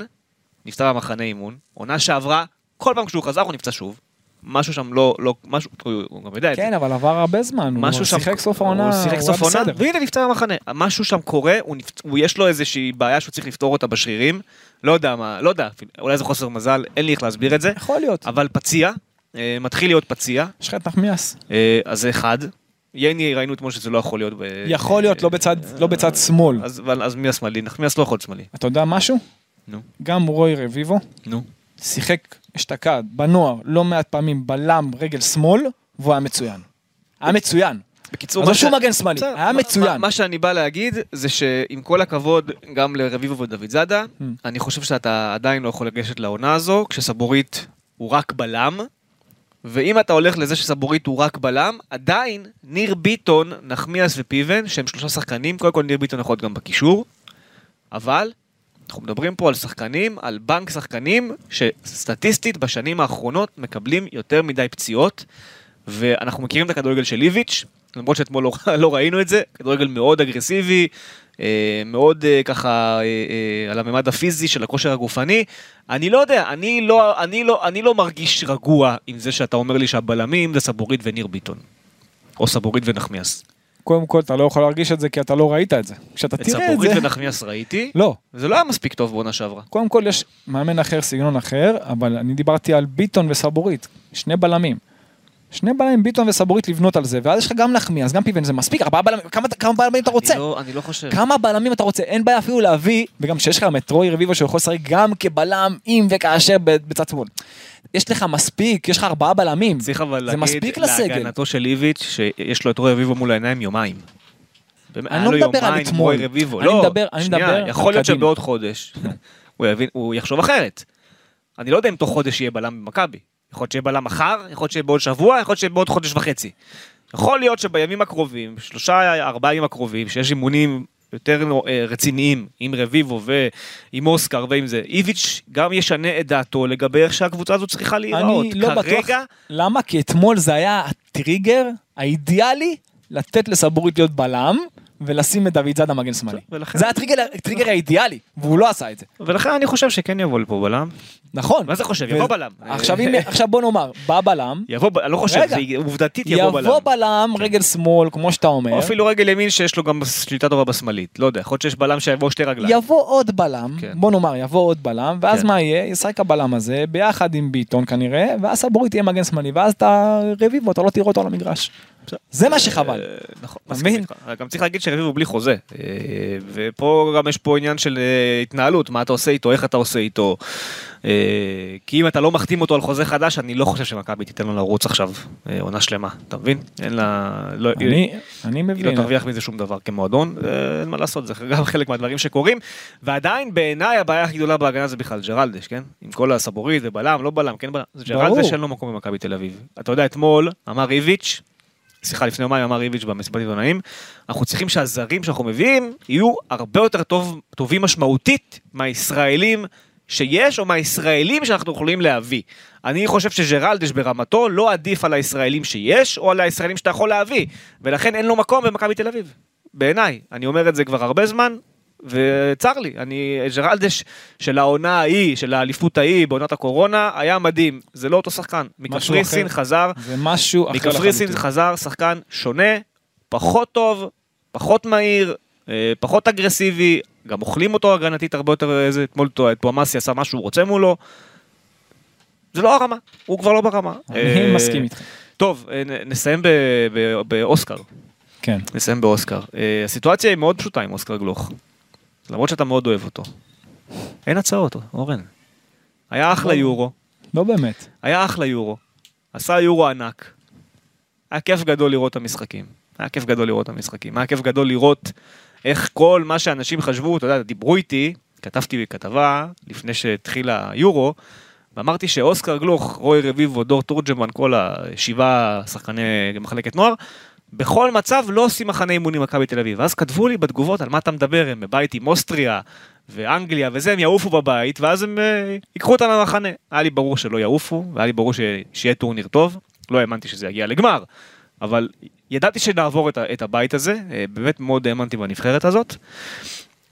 Speaker 1: נפצע במחנה אימון, עונה שעברה, כל פעם כשהוא חזר הוא נפצע שוב. משהו שם לא, לא, משהו, הוא, גם יודע את זה.
Speaker 3: כן, אבל עבר הרבה זמן, הוא שיחק סוף העונה,
Speaker 1: הוא שיחק סוף העונה. והנה נפצע במחנה. משהו שם קורה, הוא. הוא יש לו איזושהי בעיה שהוא צריך לפתור אותה בשרירים. לא יודע מה, לא יודע, אולי זה חוסר מזל, אין לי איך להסביר את זה.
Speaker 3: יכול להיות.
Speaker 1: אבל פציע, אה, מתחיל להיות פציע,
Speaker 3: יש לך את נחמיאס.
Speaker 1: אה, אז זה אחד. ייני ראינו אתמול שזה לא יכול להיות. ב...
Speaker 3: יכול להיות, לא בצד- לא בצד שמאל.
Speaker 1: אז, אז מי השמאלי? נחמיאס לא יכול להיות שמאלי.
Speaker 3: אתה יודע משהו?
Speaker 1: נו,
Speaker 3: גם רוי רביבו
Speaker 1: נו.
Speaker 3: שיחק אשתקד בנוער לא מעט פעמים בלם רגל שמאל, והוא היה מצוין. היה מצוין.
Speaker 1: בקיצור, מה
Speaker 3: שהוא מגן שמאלי, היה מצוין.
Speaker 1: מה- מה שאני בא להגיד זה שעם כל הכבוד גם לרביבו ודוד זאדה,
Speaker 3: Hmm.
Speaker 1: אני חושב שאתה עדיין לא יכול לגשת לעונה הזו כשסבורית הוא רק בלם. ואם אתה הולך לזה שסבורית הוא רק בלם, עדיין ניר ביטון, נחמיאס ופיבן, שהם שלושה שחקנים, קודם כל ניר ביטון יכול להיות גם בקישור, אבל אנחנו מדברים פה על שחקנים, על בנק שחקנים, שסטטיסטית בשנים האחרונות מקבלים יותר מדי פציעות, ואנחנו מכירים את הכדורגל של איביץ', למרות שאתמול לא, לא ראינו את זה, כדורגל מאוד אגרסיבי, אה, מאוד אה, ככה אה, על הממד הפיזי של הכושר הגופני. אני לא יודע, אני לא, אני, לא, אני לא מרגיש רגוע עם זה שאתה אומר לי שהבלמים זה סבורית וניר ביטון. או סבורית ונחמיאס.
Speaker 3: קודם כל, אתה לא יכול להרגיש את זה כי אתה לא ראית את זה. כשאתה
Speaker 1: את
Speaker 3: תראה את
Speaker 1: סבורית
Speaker 3: זה...
Speaker 1: ונחמיאס ראיתי,
Speaker 3: לא.
Speaker 1: וזה לא היה מספיק טוב בעונה שעברה.
Speaker 3: קודם כל יש מאמן אחר, סגנון אחר, אבל אני דיברתי על ביטון וסבורית, שני בלמים. שני בלמים, ביטון וסבורית לבנות על זה, ואז יש לך גם נחמיאס, גם פיבן, זה מספיק, ארבעה בלמים, כמה, כמה בלמים אתה רוצה?
Speaker 1: אני לא, אני לא חושב.
Speaker 3: כמה בלמים אתה רוצה? אין בעיה אפילו להביא, וגם שיש לך את רוי רביבו שיכול לשחק גם כבלם, אם וכאשר בצד שמאל. יש לך מספיק, יש לך ארבעה בלמים.
Speaker 1: צריך אבל
Speaker 3: זה
Speaker 1: להגיד. להגנתו של איביץ' שיש לו את רוי רביבו מול העיניים יומיים.
Speaker 3: אני לא
Speaker 1: לו
Speaker 3: מדבר על אתמול. אני
Speaker 1: לא,
Speaker 3: מדבר- אני מדבר
Speaker 1: יכול להיות. שבעוד חודש הוא יחשוב אחרת. אני לא יודע אם תוך חודש יהיה בלם במכבי. יכול להיות שיהיה בלם מחר, יכול להיות שיהיה בעוד שבוע, יכול להיות שיהיה בעוד חודש וחצי. יכול להיות שבימים הקרובים, שלושה, ארבעה ימים הקרובים, שיש אימונים יותר אה, רציניים עם רביבו ועם אוסקר ועם זה, איביץ' גם ישנה את דעתו לגבי איך שהקבוצה הזו צריכה להיראות.
Speaker 3: אני לא בטוח.
Speaker 1: כרגע,
Speaker 3: למה? כי אתמול זה היה הטריגר האידיאלי לתת לסבורית להיות בלם, ולשים את דוד זאדה מגן שמאלי.
Speaker 1: ולכן-
Speaker 3: זה הטריגר האידיאלי, והוא לא עשה את זה.
Speaker 1: ולכן אני חושב שכן יבוא לפה בלם.
Speaker 3: נכון.
Speaker 1: מה זה חושב? יבוא בלם.
Speaker 3: עכשיו בוא נאמר, בא בלם,
Speaker 1: יבוא, לא חושב. זה עובדתית יבוא בלם.
Speaker 3: יבוא בלם, רגל שמאל, כמו שאתה אומר,
Speaker 1: או אפילו רגל ימין שיש לו גם שליטה טובה בשמאלית. לא יודע, יכול להיות שיש בלם שיבוא שתי רגליים.
Speaker 3: יבוא עוד בלם,
Speaker 1: כן.
Speaker 3: בוא נאמר, יבוא עוד בלם, ואז
Speaker 1: כן.
Speaker 3: מה יהיה? ישחק הבלם הזה ביחד עם ביטון כנראה, ואז סבורית יהיה מגן שמאלי, ואז אתה רביבו, אתה לא תראה אותו על המגרש. זה מה שחבל.
Speaker 1: אה, נכון, מסכים
Speaker 3: מבין?
Speaker 1: איתך. גם צריך להגיד שרביבו בלי חוזה. אה, ופה גם יש פה עניין של אה, התנהלות, מה אתה עושה איתו, איך אתה עושה איתו. כי אם אתה לא מחתים אותו על חוזה חדש, אני לא חושב שמכבי תיתן לו לרוץ עכשיו עונה שלמה, אתה מבין? אין לה... לא-
Speaker 3: אני אני
Speaker 1: היא לא
Speaker 3: מבין.
Speaker 1: תרוויח מזה שום דבר כמועדון, אין מה לעשות, זה גם חלק מהדברים שקורים. ועדיין בעיניי הבעיה הכי גדולה בהגנה זה בכלל ג'רלדש, כן? עם כל הסבורית ובלם, לא בלם, כן בלם. זה ג'רלדש. שאין לו מקום במכבי תל אביב. אתה יודע, אתמול אמר איביץ', סליחה, לפני יומיים אמר איביץ' במסיבת עיתונאים, אנחנו צריכים שהזרים שאנחנו מביאים יהיו הרבה יותר טוב, טובים משמעותית מהישראלים שיש, או מהישראלים שאנחנו יכולים להביא. אני חושב שג'רלדש ברמתו לא עדיף על הישראלים שיש, או על הישראלים שאתה יכול להביא, ולכן אין לו מקום במכבי תל אביב. בעיניי, אני אומר את זה כבר הרבה זמן, וצר לי, אני, ג'רלדש של העונה ההיא, של האליפות ההיא, בעונת הקורונה, היה מדהים. זה לא אותו שחקן. מקפריסין. חזר,
Speaker 3: זה משהו אחר
Speaker 1: מקפריסין. חזר שחקן שונה, פחות טוב, פחות מהיר, אה, פחות אגרסיבי, גם אוכלים אותו הגנתית הרבה יותר, איזה, אתמול טועמאסי עשה מה שהוא רוצה מולו. זה לא הרמה, הוא כבר לא ברמה.
Speaker 3: אני
Speaker 1: אה,
Speaker 3: מסכים איתך.
Speaker 1: טוב, אה, נסיים באוסקר.
Speaker 3: כן.
Speaker 1: נסיים באוסקר. אה, הסיטואציה היא מאוד פשוטה עם אוסקר גלוך. למרות שאתה מאוד אוהב אותו. אין הצעות, אורן. היה אחלה
Speaker 3: לא.
Speaker 1: יורו,
Speaker 3: לא באמת.
Speaker 1: היה אחלה יורו. עשה יורו ענק. היה כיף גדול לראות את המשחקים. היה כיף גדול לראות את המשחקים. היה כיף גדול לראות איך כל מה שאנשים חשבו, אתה יודע, דיברו איתי, כתבתי בכתבה לפני שהתחיל היורו, ואמרתי שאוסקר גלוך, רוי רביבו, דור תורג'מן, כל השבעה שחקני מחלקת נוער, בכל מצב לא עושים מחנה אימונים מכבי תל אביב. ואז כתבו לי בתגובות על מה אתה מדבר, הם בבית עם אוסטריה ואנגליה וזה, הם יעופו בבית, ואז הם אה, ייקחו אותם מהמחנה. היה לי ברור שלא יעופו, והיה לי ברור ש... שיהיה טורניר טוב, לא האמנתי שזה יגיע לגמר, אבל ידעתי שנעבור את, ה... את הבית הזה, אה, באמת מאוד האמנתי בנבחרת הזאת,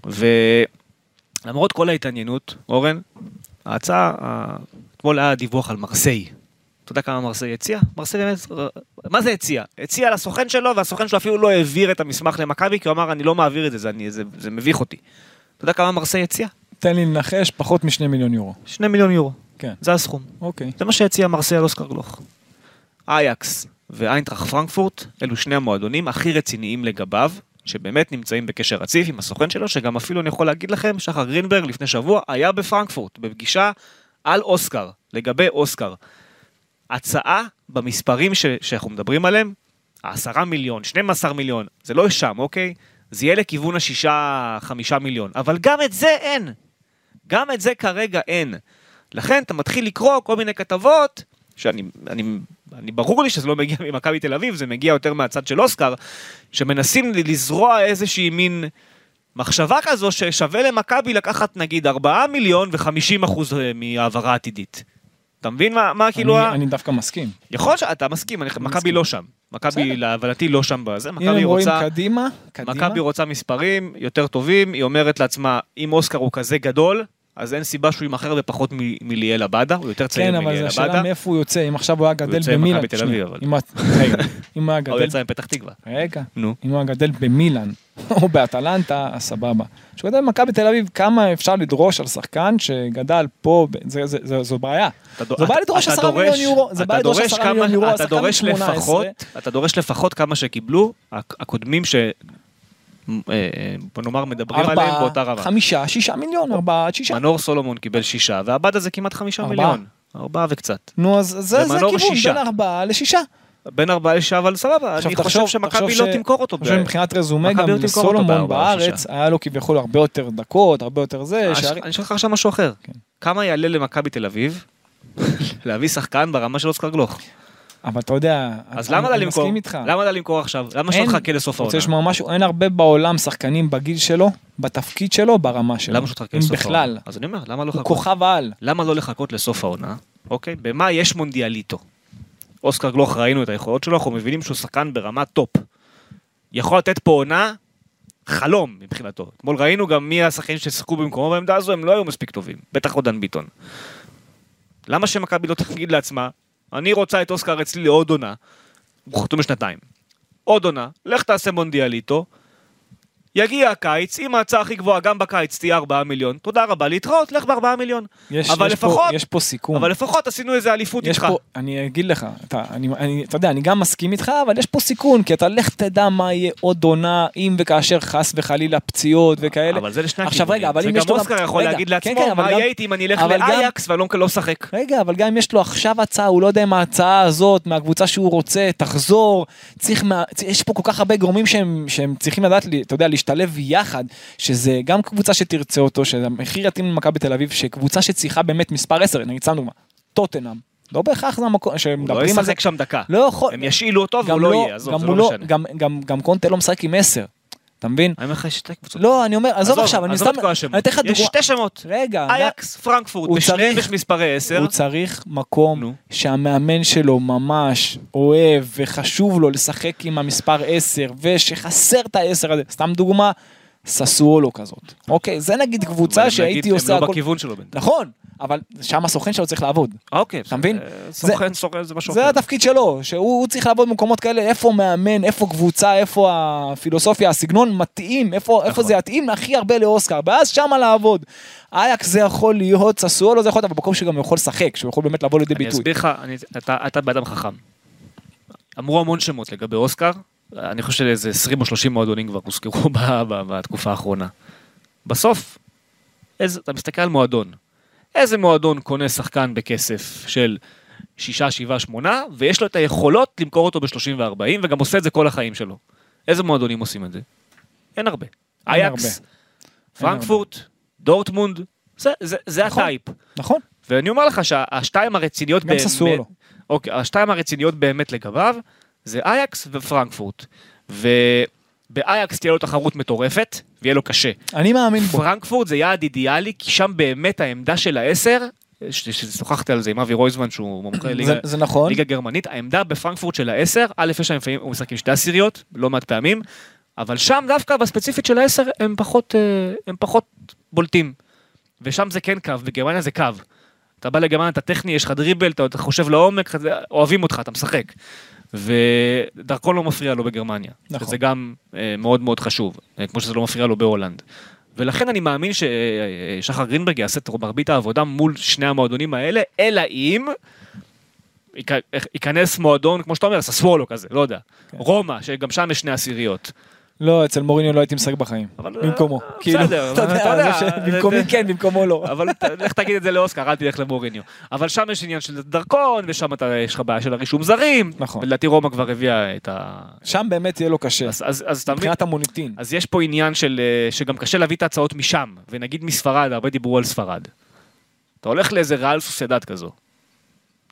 Speaker 1: ולמרות כל ההתעניינות, אורן, ההצעה, אתמול היה דיווח על מרסיי. אתה יודע כמה מרסיי הציע? מרסיי באמת, מה זה הציע? הציע לסוכן שלו, והסוכן שלו אפילו לא העביר את המסמך למכבי, כי הוא אמר, אני לא מעביר את זה, זה, אני, זה, זה מביך אותי. אתה יודע כמה מרסיי הציע?
Speaker 3: תן לי לנחש, פחות משני מיליון יורו.
Speaker 1: שני מיליון יורו.
Speaker 3: כן.
Speaker 1: זה הסכום.
Speaker 3: אוקיי.
Speaker 1: זה מה שהציע מרסיי על אוסקר גלוך. אייקס ואיינטראך פרנקפורט, אלו שני המועדונים הכי רציניים לגביו, שבאמת נמצאים בקשר רציף עם הסוכן שלו, שגם אפילו אני יכול להגיד לכם, שחר גרינברג לפני שבוע היה בפרנקפורט, בפגישה על אוסקר, לגבי אוסקר. הצעה במספרים ש, שאנחנו מדברים עליהם, העשרה מיליון, 12 מיליון, זה לא שם, אוקיי? זה יהיה לכיוון השישה, חמישה מיליון, אבל גם את זה אין. גם את זה כרגע אין. לכן אתה מתחיל לקרוא כל מיני כתבות, שאני, אני, אני ברור לי שזה לא מגיע ממכבי תל אביב, זה מגיע יותר מהצד של אוסקר, שמנסים לזרוע איזושהי מין מחשבה כזו ששווה למכבי לקחת נגיד 4 מיליון ו-50 אחוז אה, מהעברה עתידית. אתה מבין מה, מה כאילו...
Speaker 3: אני,
Speaker 1: ה-
Speaker 3: אני דווקא מסכים.
Speaker 1: יכול שאתה מסכים, אני- מכבי. לא שם. מכבי. להבנתי לא שם בזה, מכבי רוצה...
Speaker 3: קדימה, קדימה,
Speaker 1: מכבי רוצה מספרים יותר טובים, היא אומרת לעצמה, אם אוסקר הוא כזה גדול, אז אין סיבה שהוא יימכר בפחות מליאל עבדה, הוא יותר צעיר
Speaker 3: כן, אבל
Speaker 1: מליאל
Speaker 3: זו
Speaker 1: עבדה.
Speaker 3: השאלה מאיפה הוא יוצא, אם עכשיו הוא היה גדל
Speaker 1: יוצא
Speaker 3: במילאן,
Speaker 1: ממכבי תל אביב, אבל.
Speaker 3: אם הוא היה
Speaker 1: הוא
Speaker 3: גדל,
Speaker 1: יצא מפתח תקווה.
Speaker 3: רגע,
Speaker 1: נו.
Speaker 3: אם הוא היה גדל במילאן או באטלנטה, אז סבבה. כשהוא גדל במכבי תל אביב, כמה אפשר לדרוש על שחקן שגדל פה, זה- זה- זה- זו בעיה. זו בעיה
Speaker 1: אתה-
Speaker 3: לדרוש 10 מיליון יורו, זה בעיה לדרוש
Speaker 1: דורש
Speaker 3: 10
Speaker 1: כמה-
Speaker 3: מיליון יורו, השחקן בן
Speaker 1: דורש
Speaker 3: 18.
Speaker 1: לפחות, אתה דורש לפחות כמה שקיבלו הק- הקודמים ש... בוא נאמר מדברים עליהם
Speaker 3: ארבעה,
Speaker 1: באותה רמה.
Speaker 3: חמישה, שישה מיליון, ארבעה עד שישה.
Speaker 1: מנור סולומון קיבל שישה, ועבדה זה כמעט חמישה
Speaker 3: ארבעה.
Speaker 1: מיליון. ארבעה וקצת.
Speaker 3: נו, אז זה זה הכיוון,
Speaker 1: שישה.
Speaker 3: בין ארבעה לשישה.
Speaker 1: בין ארבעה לשישה, אבל סבבה, אני חושב שמכבי לא
Speaker 3: ש-
Speaker 1: תמכור אותו.
Speaker 3: אני חושב
Speaker 1: ב-
Speaker 3: מבחינת רזומה גם
Speaker 1: לא בארבעה,
Speaker 3: בארץ,
Speaker 1: שישה.
Speaker 3: היה לו כביכול הרבה יותר דקות, הרבה יותר זה.
Speaker 1: אה, אני אשאל אותך עכשיו משהו אחר.
Speaker 3: כן.
Speaker 1: כמה יעלה למכבי תל אביב להביא שחקן ברמה של אוסקר גלוך?
Speaker 3: אבל אתה יודע,
Speaker 1: אז
Speaker 3: אני-
Speaker 1: למה לה
Speaker 3: אני
Speaker 1: למכור?
Speaker 3: מסכים איתך.
Speaker 1: למה לה למכור עכשיו? למה שלא תחכה לסוף
Speaker 3: רוצה
Speaker 1: העונה?
Speaker 3: לשמוע משהו? אין הרבה בעולם שחקנים בגיל שלו, בתפקיד שלו, ברמה שלו.
Speaker 1: למה שלא תחכה לסוף
Speaker 3: בכלל.
Speaker 1: העונה? אז אני אומר, למה לא
Speaker 3: הוא
Speaker 1: לחכות?
Speaker 3: כוכב על.
Speaker 1: למה לא לחכות לסוף העונה? אוקיי? במה יש מונדיאליטו? אוסקר גלוך ראינו את היכולות שלו, אנחנו מבינים שהוא שחקן ברמת טופ. יכול לתת פה עונה חלום מבחינתו. אתמול ראינו גם מי השחקנים ששיחקו במקומו בעמדה הזו, הם לא היו מספיק טובים. בטח עוד דן ביטון. למה שמכבי לא תגיד לעצמה, אני רוצה את אוסקר אצלי לעוד עונה, הוא חתום לשנתיים. עוד עונה, לך תעשה מונדיאליטו, יגיע הקיץ, אם ההצעה הכי גבוהה גם בקיץ תהיה 4 מיליון, תודה רבה, להתראות, לך ב-4 מיליון.
Speaker 3: יש,
Speaker 1: אבל
Speaker 3: יש
Speaker 1: לפחות,
Speaker 3: פה, יש פה סיכום.
Speaker 1: אבל לפחות עשינו איזה אליפות איתך.
Speaker 3: פה, אני אגיד לך, אתה, אני, אני, אתה יודע, אני גם מסכים איתך, אבל יש פה סיכון, כי אתה לך תדע מה יהיה עוד עונה, אם וכאשר חס וחלילה פציעות וכאלה.
Speaker 1: אבל זה לשני
Speaker 3: עכשיו רגע, אבל אם יש לו...
Speaker 1: אוסקר יכול
Speaker 3: רגע,
Speaker 1: להגיד
Speaker 3: כן,
Speaker 1: לעצמו,
Speaker 3: כן, אבל
Speaker 1: מה
Speaker 3: גם-
Speaker 1: יהיה איתי אם אני אלך
Speaker 3: גם-
Speaker 1: לאייקס ואני לא משחק.
Speaker 3: רגע, אבל גם אם יש לו עכשיו הצעה, הוא לא יודע אם ההצעה הזאת, מהקבוצה שהוא רוצה, תחזור, צריך. יש פה כל כך הרבה גורמים שהם, שהם צריכים לדעת, אתה יודע, להשתלב יחד, שזה גם קבוצה שתרצה אותו, שהמחיר יתאים למכבי תל אביב, שקבוצה שצריכה באמת מספר 10, נגיד סתם דוגמה, טוטנאם, לא בהכרח זה המקום,
Speaker 1: הוא לא
Speaker 3: שמדברים על זה,
Speaker 1: ישחק שם דקה.
Speaker 3: לא יכול,
Speaker 1: הם ישאילו אותו והוא לא יהיה, עזוב, זה
Speaker 3: הוא
Speaker 1: לא
Speaker 3: לא,
Speaker 1: משנה.
Speaker 3: גם, גם, גם קונטה לא משחק עם 10, אתה מבין?
Speaker 1: אני אומר לך, יש שתי קבוצות.
Speaker 3: לא, אני אומר, עזוב עכשיו, אני סתם. אני אתן לך
Speaker 1: יש
Speaker 3: דוגמה,
Speaker 1: שתי שמות.
Speaker 3: רגע,
Speaker 1: אייקס, פרנקפורט, בשניהם יש מספרי 10.
Speaker 3: הוא צריך מקום. שהמאמן שלו ממש אוהב וחשוב לו לשחק עם המספר 10 ושחסר את ה-10 הזה. סתם דוגמה, ססוולו כזאת. אוקיי, זה נגיד קבוצה שהייתי עושה
Speaker 1: הם לא. בכיוון שלו בינתיים.
Speaker 3: נכון, אבל שם הסוכן שלו צריך לעבוד.
Speaker 1: אוקיי.
Speaker 3: אתה מבין?
Speaker 1: אה, סוכן, סוכן, זה משהו
Speaker 3: זה
Speaker 1: אחר.
Speaker 3: התפקיד שלו, שהוא הוא צריך לעבוד במקומות כאלה, איפה מאמן, איפה קבוצה, איפה הפילוסופיה, הסגנון מתאים, איפה,
Speaker 1: נכון.
Speaker 3: זה יתאים הכי הרבה לאוסקר, ואז שמה לעבוד. אייקס זה יכול להיות, ססוולו זה יכול להיות, אבל במקום שגם יכול לשחק, שהוא יכול באמת לבוא לידי
Speaker 1: אני
Speaker 3: ביטוי.
Speaker 1: אסביר לך, אני- אתה אתה באדם חכם. אמרו המון שמות לגבי אוסקר, אני חושב שאיזה 20 או 30 מועדונים כבר הוזכרו בתקופה האחרונה. בסוף, איזה- אתה מסתכל על מועדון. איזה מועדון קונה שחקן בכסף של 6, 7, 8, ויש לו את היכולות למכור אותו ב-30 ו-40, וגם עושה את זה כל החיים שלו. איזה מועדונים עושים את זה? אין הרבה. אייקס, פרנקפורט, דורטמונד, זה, זה, זה
Speaker 3: נכון.
Speaker 1: ה type.
Speaker 3: נכון,
Speaker 1: ואני אומר לך שהשתיים הרציניות
Speaker 3: גם ססוולו.
Speaker 1: אוקיי, השתיים הרציניות באמת לגביו זה אייקס ופרנקפורט. ובאייקס תהיה לו תחרות מטורפת, ויהיה לו קשה.
Speaker 3: אני מאמין בו.
Speaker 1: פרנקפורט זה יעד אידיאלי, כי שם באמת העמדה של העשר, ששוחחתי על זה עם אבי רויזמן שהוא מומחה ליגה,
Speaker 3: זה- נכון.
Speaker 1: ליגה גרמנית, העמדה בפרנקפורט של העשר, א' יש להם לפעמים, הוא משחק עם שתי עשיריות, לא מעט פעמים, אבל שם דווקא בספציפית של העשר הם פחות, אה, הם פחות בולטים. ושם זה כן קו, בגרמניה זה קו. אתה בא לגרמניה, אתה טכני, יש לך דריבל, אתה, אתה חושב לעומק, אוהבים אותך, אתה משחק. ודרכון לא מפריע לו בגרמניה.
Speaker 3: נכון.
Speaker 1: שזה גם אה, מאוד מאוד חשוב, אה, כמו שזה לא מפריע לו בהולנד. ולכן אני מאמין ששחר גרינברג יעשה את מרבית העבודה מול שני המועדונים האלה, אלא אם ייכ- ייכנס מועדון, כמו שאתה אומר, ססוולו כזה, לא יודע.
Speaker 3: כן.
Speaker 1: רומא, שגם שם יש שני עשיריות.
Speaker 3: לא, אצל מוריניו לא הייתי משחק בחיים. במקומו.
Speaker 1: אה,
Speaker 3: כאילו,
Speaker 1: בסדר,
Speaker 3: אתה יודע, במקומי כן, במקומו לא.
Speaker 1: אבל לך תגיד את זה לאוסקר, אל תלך למוריניו. אבל שם יש עניין של דרכון, ושם יש לך בעיה של הרישום זרים.
Speaker 3: נכון.
Speaker 1: ולדעתי רומא כבר הביאה את ה...
Speaker 3: שם באמת יהיה לו קשה.
Speaker 1: אז אתה מבין?
Speaker 3: מבחינת המוניטין.
Speaker 1: אז יש פה עניין של, אה, שגם קשה להביא את ההצעות משם, ונגיד מספרד, הרבה דיברו על ספרד. אתה הולך לאיזה ריאל סוסיידד כזו.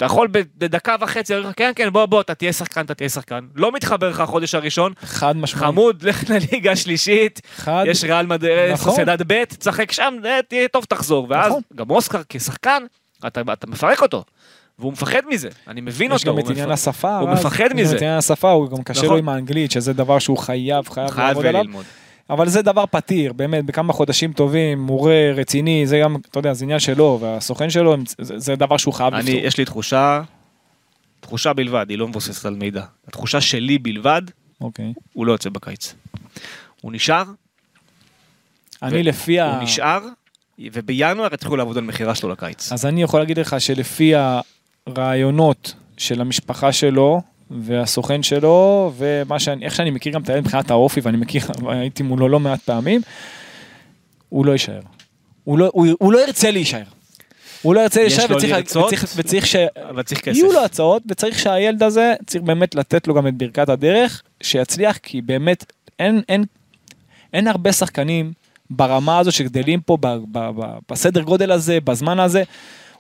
Speaker 1: אתה יכול בדקה וחצי, כן, כן, בוא, בוא, אתה תהיה שחקן, אתה תהיה שחקן. לא מתחבר לך החודש הראשון,
Speaker 3: חד משמעית.
Speaker 1: חמוד, לך לליגה השלישית,
Speaker 3: חד.
Speaker 1: יש ריאל מדריד,
Speaker 3: נכון.
Speaker 1: סוסיידד ב', תשחק שם, אה, תהיה טוב, תחזור. ואז
Speaker 3: נכון.
Speaker 1: גם אוסקר כשחקן, אתה אתה מפרק אותו. והוא מפחד מזה, אני מבין
Speaker 3: יש
Speaker 1: אותו.
Speaker 3: גם
Speaker 1: הוא
Speaker 3: את עניין השפה.
Speaker 1: הוא
Speaker 3: רז.
Speaker 1: מפחד
Speaker 3: יש גם
Speaker 1: מזה.
Speaker 3: את עניין השפה, הוא גם קשה לו
Speaker 1: נכון.
Speaker 3: עם האנגלית, שזה דבר שהוא חייב, חייב
Speaker 1: חייב
Speaker 3: לעבוד עליו. אבל זה דבר פתיר, באמת, בכמה חודשים טובים, מורה רציני, זה גם, אתה יודע, זה עניין שלו, והסוכן שלו, זה, זה דבר שהוא חייב
Speaker 1: אני,
Speaker 3: לפתור.
Speaker 1: יש לי תחושה, תחושה בלבד, היא לא מבוססת על מידע. התחושה שלי בלבד,
Speaker 3: אוקיי.
Speaker 1: הוא לא יוצא בקיץ. הוא נשאר,
Speaker 3: אני לפי ה...
Speaker 1: הוא נשאר, ובינואר התחילו לעבוד על מכירה שלו לקיץ.
Speaker 3: אז אני יכול להגיד לך שלפי הרעיונות של המשפחה שלו, והסוכן שלו, ומה שאני, איך שאני מכיר גם את הילד מבחינת האופי, ואני מכיר, הייתי מולו לא מעט פעמים, הוא לא יישאר. הוא לא, הוא, הוא לא ירצה להישאר. הוא לא ירצה
Speaker 1: יש
Speaker 3: להישאר וצריך,
Speaker 1: לרצות,
Speaker 3: וצריך, וצריך ש...
Speaker 1: אבל צריך כסף.
Speaker 3: יהיו לו הצעות וצריך שהילד הזה צריך באמת לתת לו גם את ברכת הדרך שיצליח כי באמת אין אין אין הרבה שחקנים ברמה הזו שגדלים פה ב, ב, ב, בסדר גודל הזה בזמן הזה.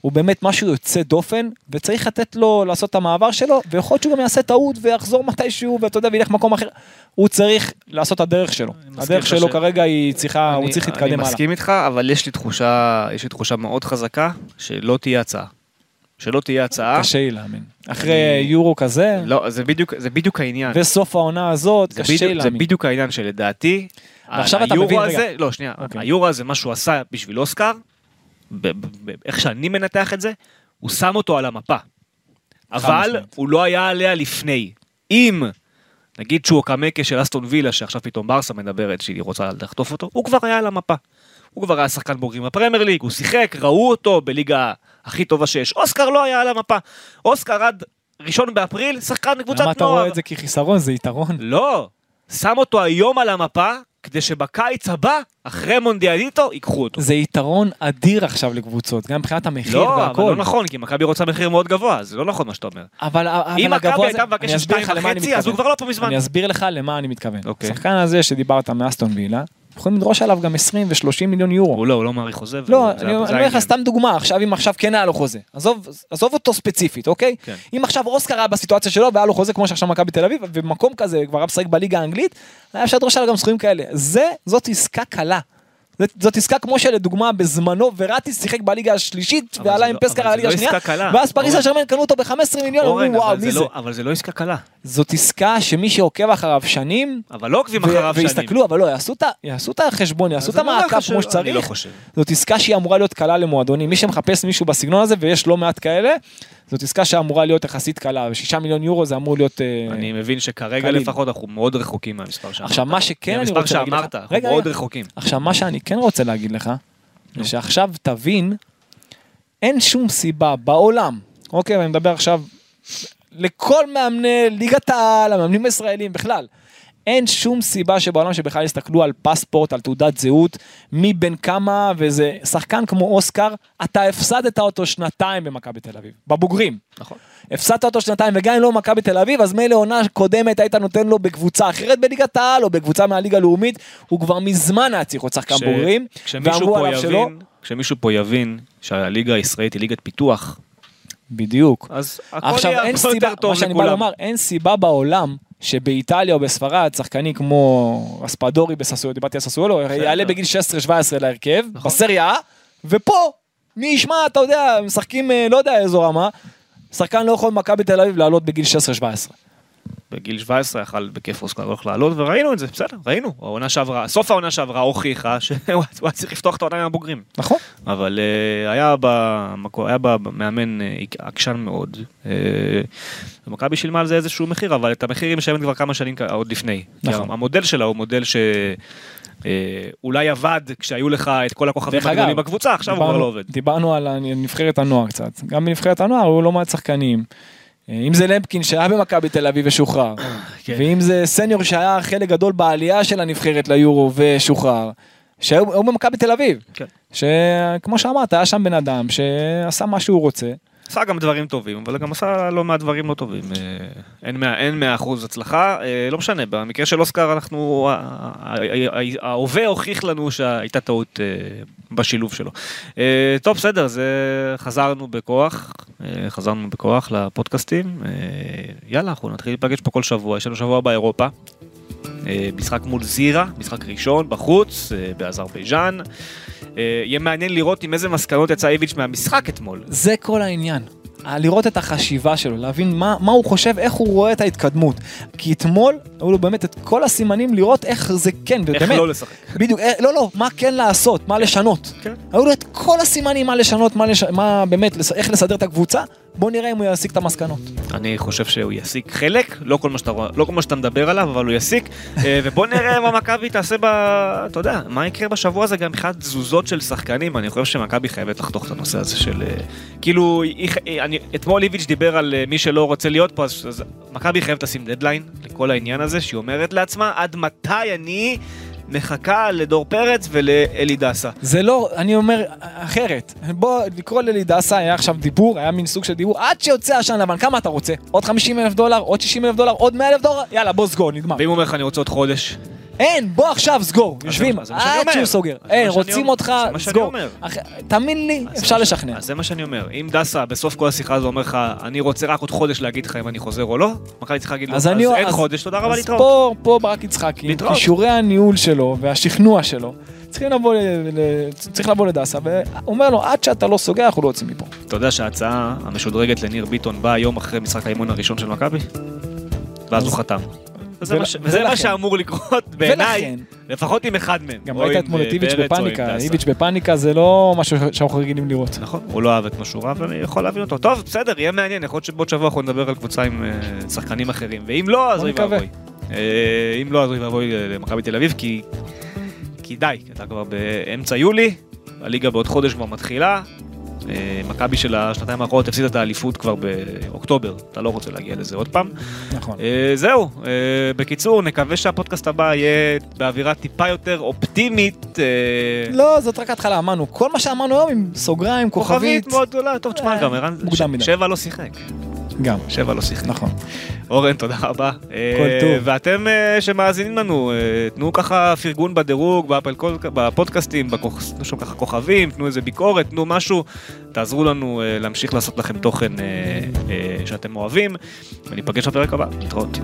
Speaker 3: הוא באמת משהו יוצא דופן וצריך לתת לו לעשות את המעבר שלו ויכול להיות שהוא גם יעשה טעות ויחזור מתישהו ואתה יודע וילך מקום אחר. הוא צריך לעשות את הדרך שלו. הדרך שלו
Speaker 1: ש-
Speaker 3: כרגע היא צריכה הוא
Speaker 1: אני-
Speaker 3: צריך
Speaker 1: אני
Speaker 3: להתקדם הלאה.
Speaker 1: מסכים איתך, אבל יש לי תחושה, יש לי תחושה מאוד חזקה, שלא תהיה הצעה. שלא תהיה הצעה.
Speaker 3: קשה לי להאמין. אחרי יורו כזה
Speaker 1: לא, זה בדיוק, זה בדיוק העניין.
Speaker 3: וסוף העונה הזאת קשה לי
Speaker 1: בדיוק, זה
Speaker 3: להאמין.
Speaker 1: בדיוק העניין שלדעתי,
Speaker 3: ועכשיו אתה מבין,
Speaker 1: הזה,
Speaker 3: רגע.
Speaker 1: לא שנייה,
Speaker 3: אוקיי.
Speaker 1: היורו הזה מה שהוא עשה בשביל אוסקר, איך שאני מנתח את זה, הוא שם אותו על המפה. אבל
Speaker 3: משמעית.
Speaker 1: הוא לא היה עליה לפני. אם נגיד שהוא הקמקה של אסטון וילה שעכשיו פתאום ברסה מדברת שהיא רוצה לחטוף אותו, הוא כבר היה על המפה. הוא כבר היה שחקן בוגרים בפרמייר ליג, הוא שיחק, ראו אותו בליגה הכי טובה שיש. אוסקר לא היה על המפה. אוסקר עד ראשון באפריל, שחקן קבוצת נוער.
Speaker 3: למה אתה רואה את זה כחיסרון? זה יתרון.
Speaker 1: לא, שם אותו היום על המפה, כדי שבקיץ הבא, אחרי מונדיאליטו, ייקחו אותו.
Speaker 3: זה יתרון אדיר עכשיו לקבוצות, גם מבחינת המחיר
Speaker 1: לא, אבל
Speaker 3: והכל.
Speaker 1: לא נכון, כי מכבי רוצה מחיר מאוד גבוה, זה לא נכון מה שאתה אומר.
Speaker 3: אבל אבל
Speaker 1: אם מכבי הייתה מבקשת
Speaker 3: אני אסביר לך
Speaker 1: שתיים
Speaker 3: למה אני
Speaker 1: וחצי, אז הוא. כבר לא פה מזמן.
Speaker 3: אני אסביר לך למה אני מתכוון.
Speaker 1: אוקיי.
Speaker 3: השחקן הזה שדיברת מאסטון וילה, יכולים לדרוש עליו גם 20 ו-30 מיליון יורו.
Speaker 1: הוא לא, הוא לא מעריך חוזה.
Speaker 3: לא, אני אומר לך. סתם דוגמה, עכשיו אם עכשיו כן היה לו חוזה, עזוב עזוב אותו ספציפית, אוקיי?
Speaker 1: כן.
Speaker 3: אם עכשיו אוסקר היה בסיטואציה שלו והיה לו חוזה כמו שעכשיו מכבי תל אביב, ובמקום כזה כבר היה משחק בליגה האנגלית, היה אפשר לדרוש עליו גם סכומים כאלה. זה, זאת עסקה קלה. זאת- עסקה כמו שלדוגמה בזמנו וראטיס שיחק בליגה השלישית ועלה עם
Speaker 1: לא-
Speaker 3: פסקר הליגה
Speaker 1: לא
Speaker 3: השנייה. ואז פריס. השרמן קנו אותו ב-15 מיליון, אמרו
Speaker 1: אורן,
Speaker 3: וואו
Speaker 1: אבל
Speaker 3: מי
Speaker 1: זה
Speaker 3: זה?
Speaker 1: לא- אבל זה לא עסקה קלה.
Speaker 3: זאת עסקה שמי שעוקב אחריו שנים,
Speaker 1: אבל לא עוקבים אחריו שנים.
Speaker 3: ויסתכלו, אבל לא, יעשו את החשבון, יעשו את
Speaker 1: אני לא
Speaker 3: המעקב כמו
Speaker 1: אני
Speaker 3: שצריך.
Speaker 1: לא חושב.
Speaker 3: זאת עסקה שהיא אמורה להיות קלה למועדונים, מי שמחפש מישהו בסגנון הזה, ויש לא מעט כאלה, זאת עסקה שאמורה להיות יחסית קלה, ושישה מיליון יורו זה אמור להיות... אה,
Speaker 1: אני מבין שכרגע
Speaker 3: קליל.
Speaker 1: לפחות אנחנו מאוד רחוקים מהמספר שאמרת.
Speaker 3: עכשיו מה שכן אני רוצה להגיד לך,
Speaker 1: שאמרת, אנחנו מאוד. רחוקים.
Speaker 3: עכשיו מה שאני כן רוצה להגיד לך, זה שעכשיו תבין, אין שום סיבה בעולם, אוקיי, ואני מדבר עכשיו לכל מאמני ליגת העל, המאמנים הישראלים בכלל, אין שום סיבה שבעולם שבכלל יסתכלו על פספורט, על תעודת זהות, מי בין כמה, וזה שחקן כמו אוסקר, אתה הפסדת אותו שנתיים במכבי תל אביב, בבוגרים.
Speaker 1: נכון.
Speaker 3: הפסדת אותו שנתיים, וגם אם לא במכבי תל אביב, אז מילא עונה קודמת היית נותן לו בקבוצה אחרת בליגת העל, או בקבוצה מהליגה הלאומית, הוא כבר מזמן היה צריך להיות שחקן
Speaker 1: כש-
Speaker 3: בוגרים, ואמרו עליו שלא.
Speaker 1: יבין, כשמישהו פה יבין שהליגה הישראלית היא ליגת פיתוח,
Speaker 3: בדיוק.
Speaker 1: אז הכל יהיה הרבה
Speaker 3: סיבה,
Speaker 1: יותר טוב
Speaker 3: מה שאני בא
Speaker 1: לכולם.
Speaker 3: לומר, אין סיבה בעולם שבאיטליה או בספרד שחקנים כמו אספדורי בססואלו, דיברתי על ססואלו, יעלה בגיל 16-17 להרכב,
Speaker 1: נכון.
Speaker 3: בסריה, ופה, מי ישמע, אתה יודע, משחקים, אה, לא יודע איזו רמה, שחקן לא יכול במכבי תל אביב לעלות בגיל 16-17.
Speaker 1: בגיל 17 יכל בכיף אוסקר הולך לעלות, וראינו את זה, בסדר, ראינו. העונה שעברה, סוף העונה שעברה הוכיחה שהוא היה צריך לפתוח את העונה עם הבוגרים.
Speaker 3: נכון.
Speaker 1: אבל אה, היה במאמן אה, עקשן מאוד. אה, ומכבי שילמה על זה איזשהו מחיר, אבל את המחיר היא משלמת כבר כמה שנים עוד לפני.
Speaker 3: נכון.
Speaker 1: המודל שלה הוא מודל ש... אה, אולי עבד כשהיו לך את כל הכוכבים הגדולים בקבוצה, עכשיו הוא כבר
Speaker 3: דיברנו-
Speaker 1: לא עובד.
Speaker 3: דיברנו על נבחרת הנוער קצת. גם בנבחרת הנוער היו לא מעט שחקנים. אה, אם זה למפקין שהיה במכבי תל אביב ושוחרר,
Speaker 1: כן.
Speaker 3: ואם זה סניור שהיה חלק גדול בעלייה של הנבחרת ליורו ושוחרר, שהיו היו במכבי תל אביב.
Speaker 1: כן.
Speaker 3: שכמו שאמרת, היה שם בן אדם שעשה מה שהוא רוצה.
Speaker 1: עשה גם דברים טובים, אבל גם עשה לא מעט דברים לא טובים. אה, אין מאה- אין 100% הצלחה, אה, לא משנה, במקרה של אוסקר אנחנו, ההווה הוכיח לנו שהייתה טעות אה, בשילוב שלו. טוב, בסדר, זה חזרנו בכוח, חזרנו בכוח לפודקאסטים. יאללה, אנחנו נתחיל להיפגש פה כל שבוע, יש לנו שבוע באירופה. משחק מול זירה, משחק ראשון בחוץ, באזרבייג'אן. אה, יהיה מעניין לראות עם איזה מסקנות יצא איביץ' מהמשחק אתמול.
Speaker 3: זה כל העניין. לראות את החשיבה שלו, להבין מה, מה הוא חושב, איך הוא רואה את ההתקדמות. כי אתמול היו לו באמת את כל הסימנים לראות איך זה כן,
Speaker 1: איך
Speaker 3: באמת.
Speaker 1: לא לשחק.
Speaker 3: בדיוק, אה, לא, לא, מה כן לעשות, מה לשנות.
Speaker 1: כן.
Speaker 3: היו לו את כל הסימנים מה לשנות, מה, לש... מה באמת, איך לסדר את הקבוצה, בוא נראה אם הוא יסיק את המסקנות.
Speaker 1: אני חושב שהוא יסיק חלק, לא כל מה שאתה, לא כל מה שאתה מדבר עליו, אבל הוא יסיק. אה, ובוא נראה מה מכבי תעשה ב... אתה יודע, מה יקרה בשבוע הזה גם מבחינת תזוזות של שחקנים. אני חושב שמכבי חייבת לחתוך את הנושא הזה של... אה, כאילו, היא- אני, אתמול איביץ' דיבר על אה, מי שלא רוצה להיות פה, אז, אז מכבי חייבת לשים דדליין לכל העניין הזה, שהיא אומרת לעצמה, עד מתי אני מחכה לדור פרץ ולאלי דסה.
Speaker 3: זה לא, אני אומר אחרת. בוא לקרוא ללי דסה, היה עכשיו דיבור, היה מין סוג של דיבור, עד שיוצא עשן לבן, כמה אתה רוצה? עוד 50 אלף דולר, עוד 60 אלף דולר, עוד 100 אלף דולר? יאללה, בוא סגור, נגמר.
Speaker 1: ואם הוא אומר לך אני רוצה עוד חודש,
Speaker 3: אין, בוא עכשיו סגור, יושבים,
Speaker 1: אז
Speaker 3: עד. שהוא סוגר.
Speaker 1: אז
Speaker 3: אין, רוצים. אותך,
Speaker 1: זה מה שאני
Speaker 3: סגור. תאמין לי,
Speaker 1: אז
Speaker 3: אפשר לשכנע.
Speaker 1: אז זה מה שאני אומר. אם דסה בסוף כל השיחה הזו אומר לך, אני רוצה רק עוד חודש להגיד לך אם אני חוזר או לא, מכבי צריכה להגיד לו, אז אין
Speaker 3: אז-
Speaker 1: חודש, תודה רבה
Speaker 3: אז
Speaker 1: להתראות.
Speaker 3: פה, פה ברק יצחקי,
Speaker 1: להתראות.
Speaker 3: כישורי הניהול שלו והשכנוע שלו, צריכים לבוא, צריך לבוא לדסה, והוא אומר לו, עד שאתה לא סוגר, אנחנו לא יוצאים מפה.
Speaker 1: אתה יודע שההצעה המשודרגת לניר ביטון באה יום אחרי משחק האימון הראשון של מכבי? ואז הוא חתם. וזה
Speaker 3: ול-
Speaker 1: מה וזה מה שאמור לקרות בעיניי, לפחות עם אחד מהם.
Speaker 3: גם ראית אתמול את
Speaker 1: אה,
Speaker 3: איביץ'
Speaker 1: או עם
Speaker 3: בפאניקה. איביץ' בפאניקה זה לא משהו שאנחנו רגילים לראות.
Speaker 1: נכון, הוא לא אהב את משורה ואני יכול להבין אותו. טוב, בסדר, יהיה מעניין, יכול להיות שבעוד שבוע אנחנו נדבר על קבוצה עם אה, שחקנים אחרים, ואם לא, אז אוי. ואבוי. אה, אם לא, אז אוי ואבוי למכבי תל אביב, כי כי די, אתה כבר באמצע יולי, הליגה בעוד חודש כבר מתחילה. אה, מכבי של השנתיים האחרונות הפסידה את האליפות כבר באוקטובר, אתה לא רוצה להגיע לזה עוד פעם.
Speaker 3: נכון.
Speaker 1: אה, זהו, אה, בקיצור, נקווה שהפודקאסט הבא יהיה באווירה טיפה יותר אופטימית.
Speaker 3: לא, זאת רק התחלה, אמרנו, כל מה שאמרנו היום עם סוגריים, כוכבית,
Speaker 1: כוכבית מאוד גדולה, טוב, תשמע, גם ערן. שבע לא שיחק,
Speaker 3: גם,
Speaker 1: שבע לא שיחק.
Speaker 3: נכון.
Speaker 1: אורן, תודה רבה. אה,
Speaker 3: כל טוב.
Speaker 1: ואתם אה, שמאזינים לנו, אה, תנו ככה פרגון בדירוג, באפל בפודקאסטים, תנו שם ככה כוכבים, תנו איזה ביקורת, תנו משהו, תעזרו לנו אה, להמשיך לעשות לכם תוכן אה, אה, שאתם אוהבים, וניפגש בפרק הבא, להתראות.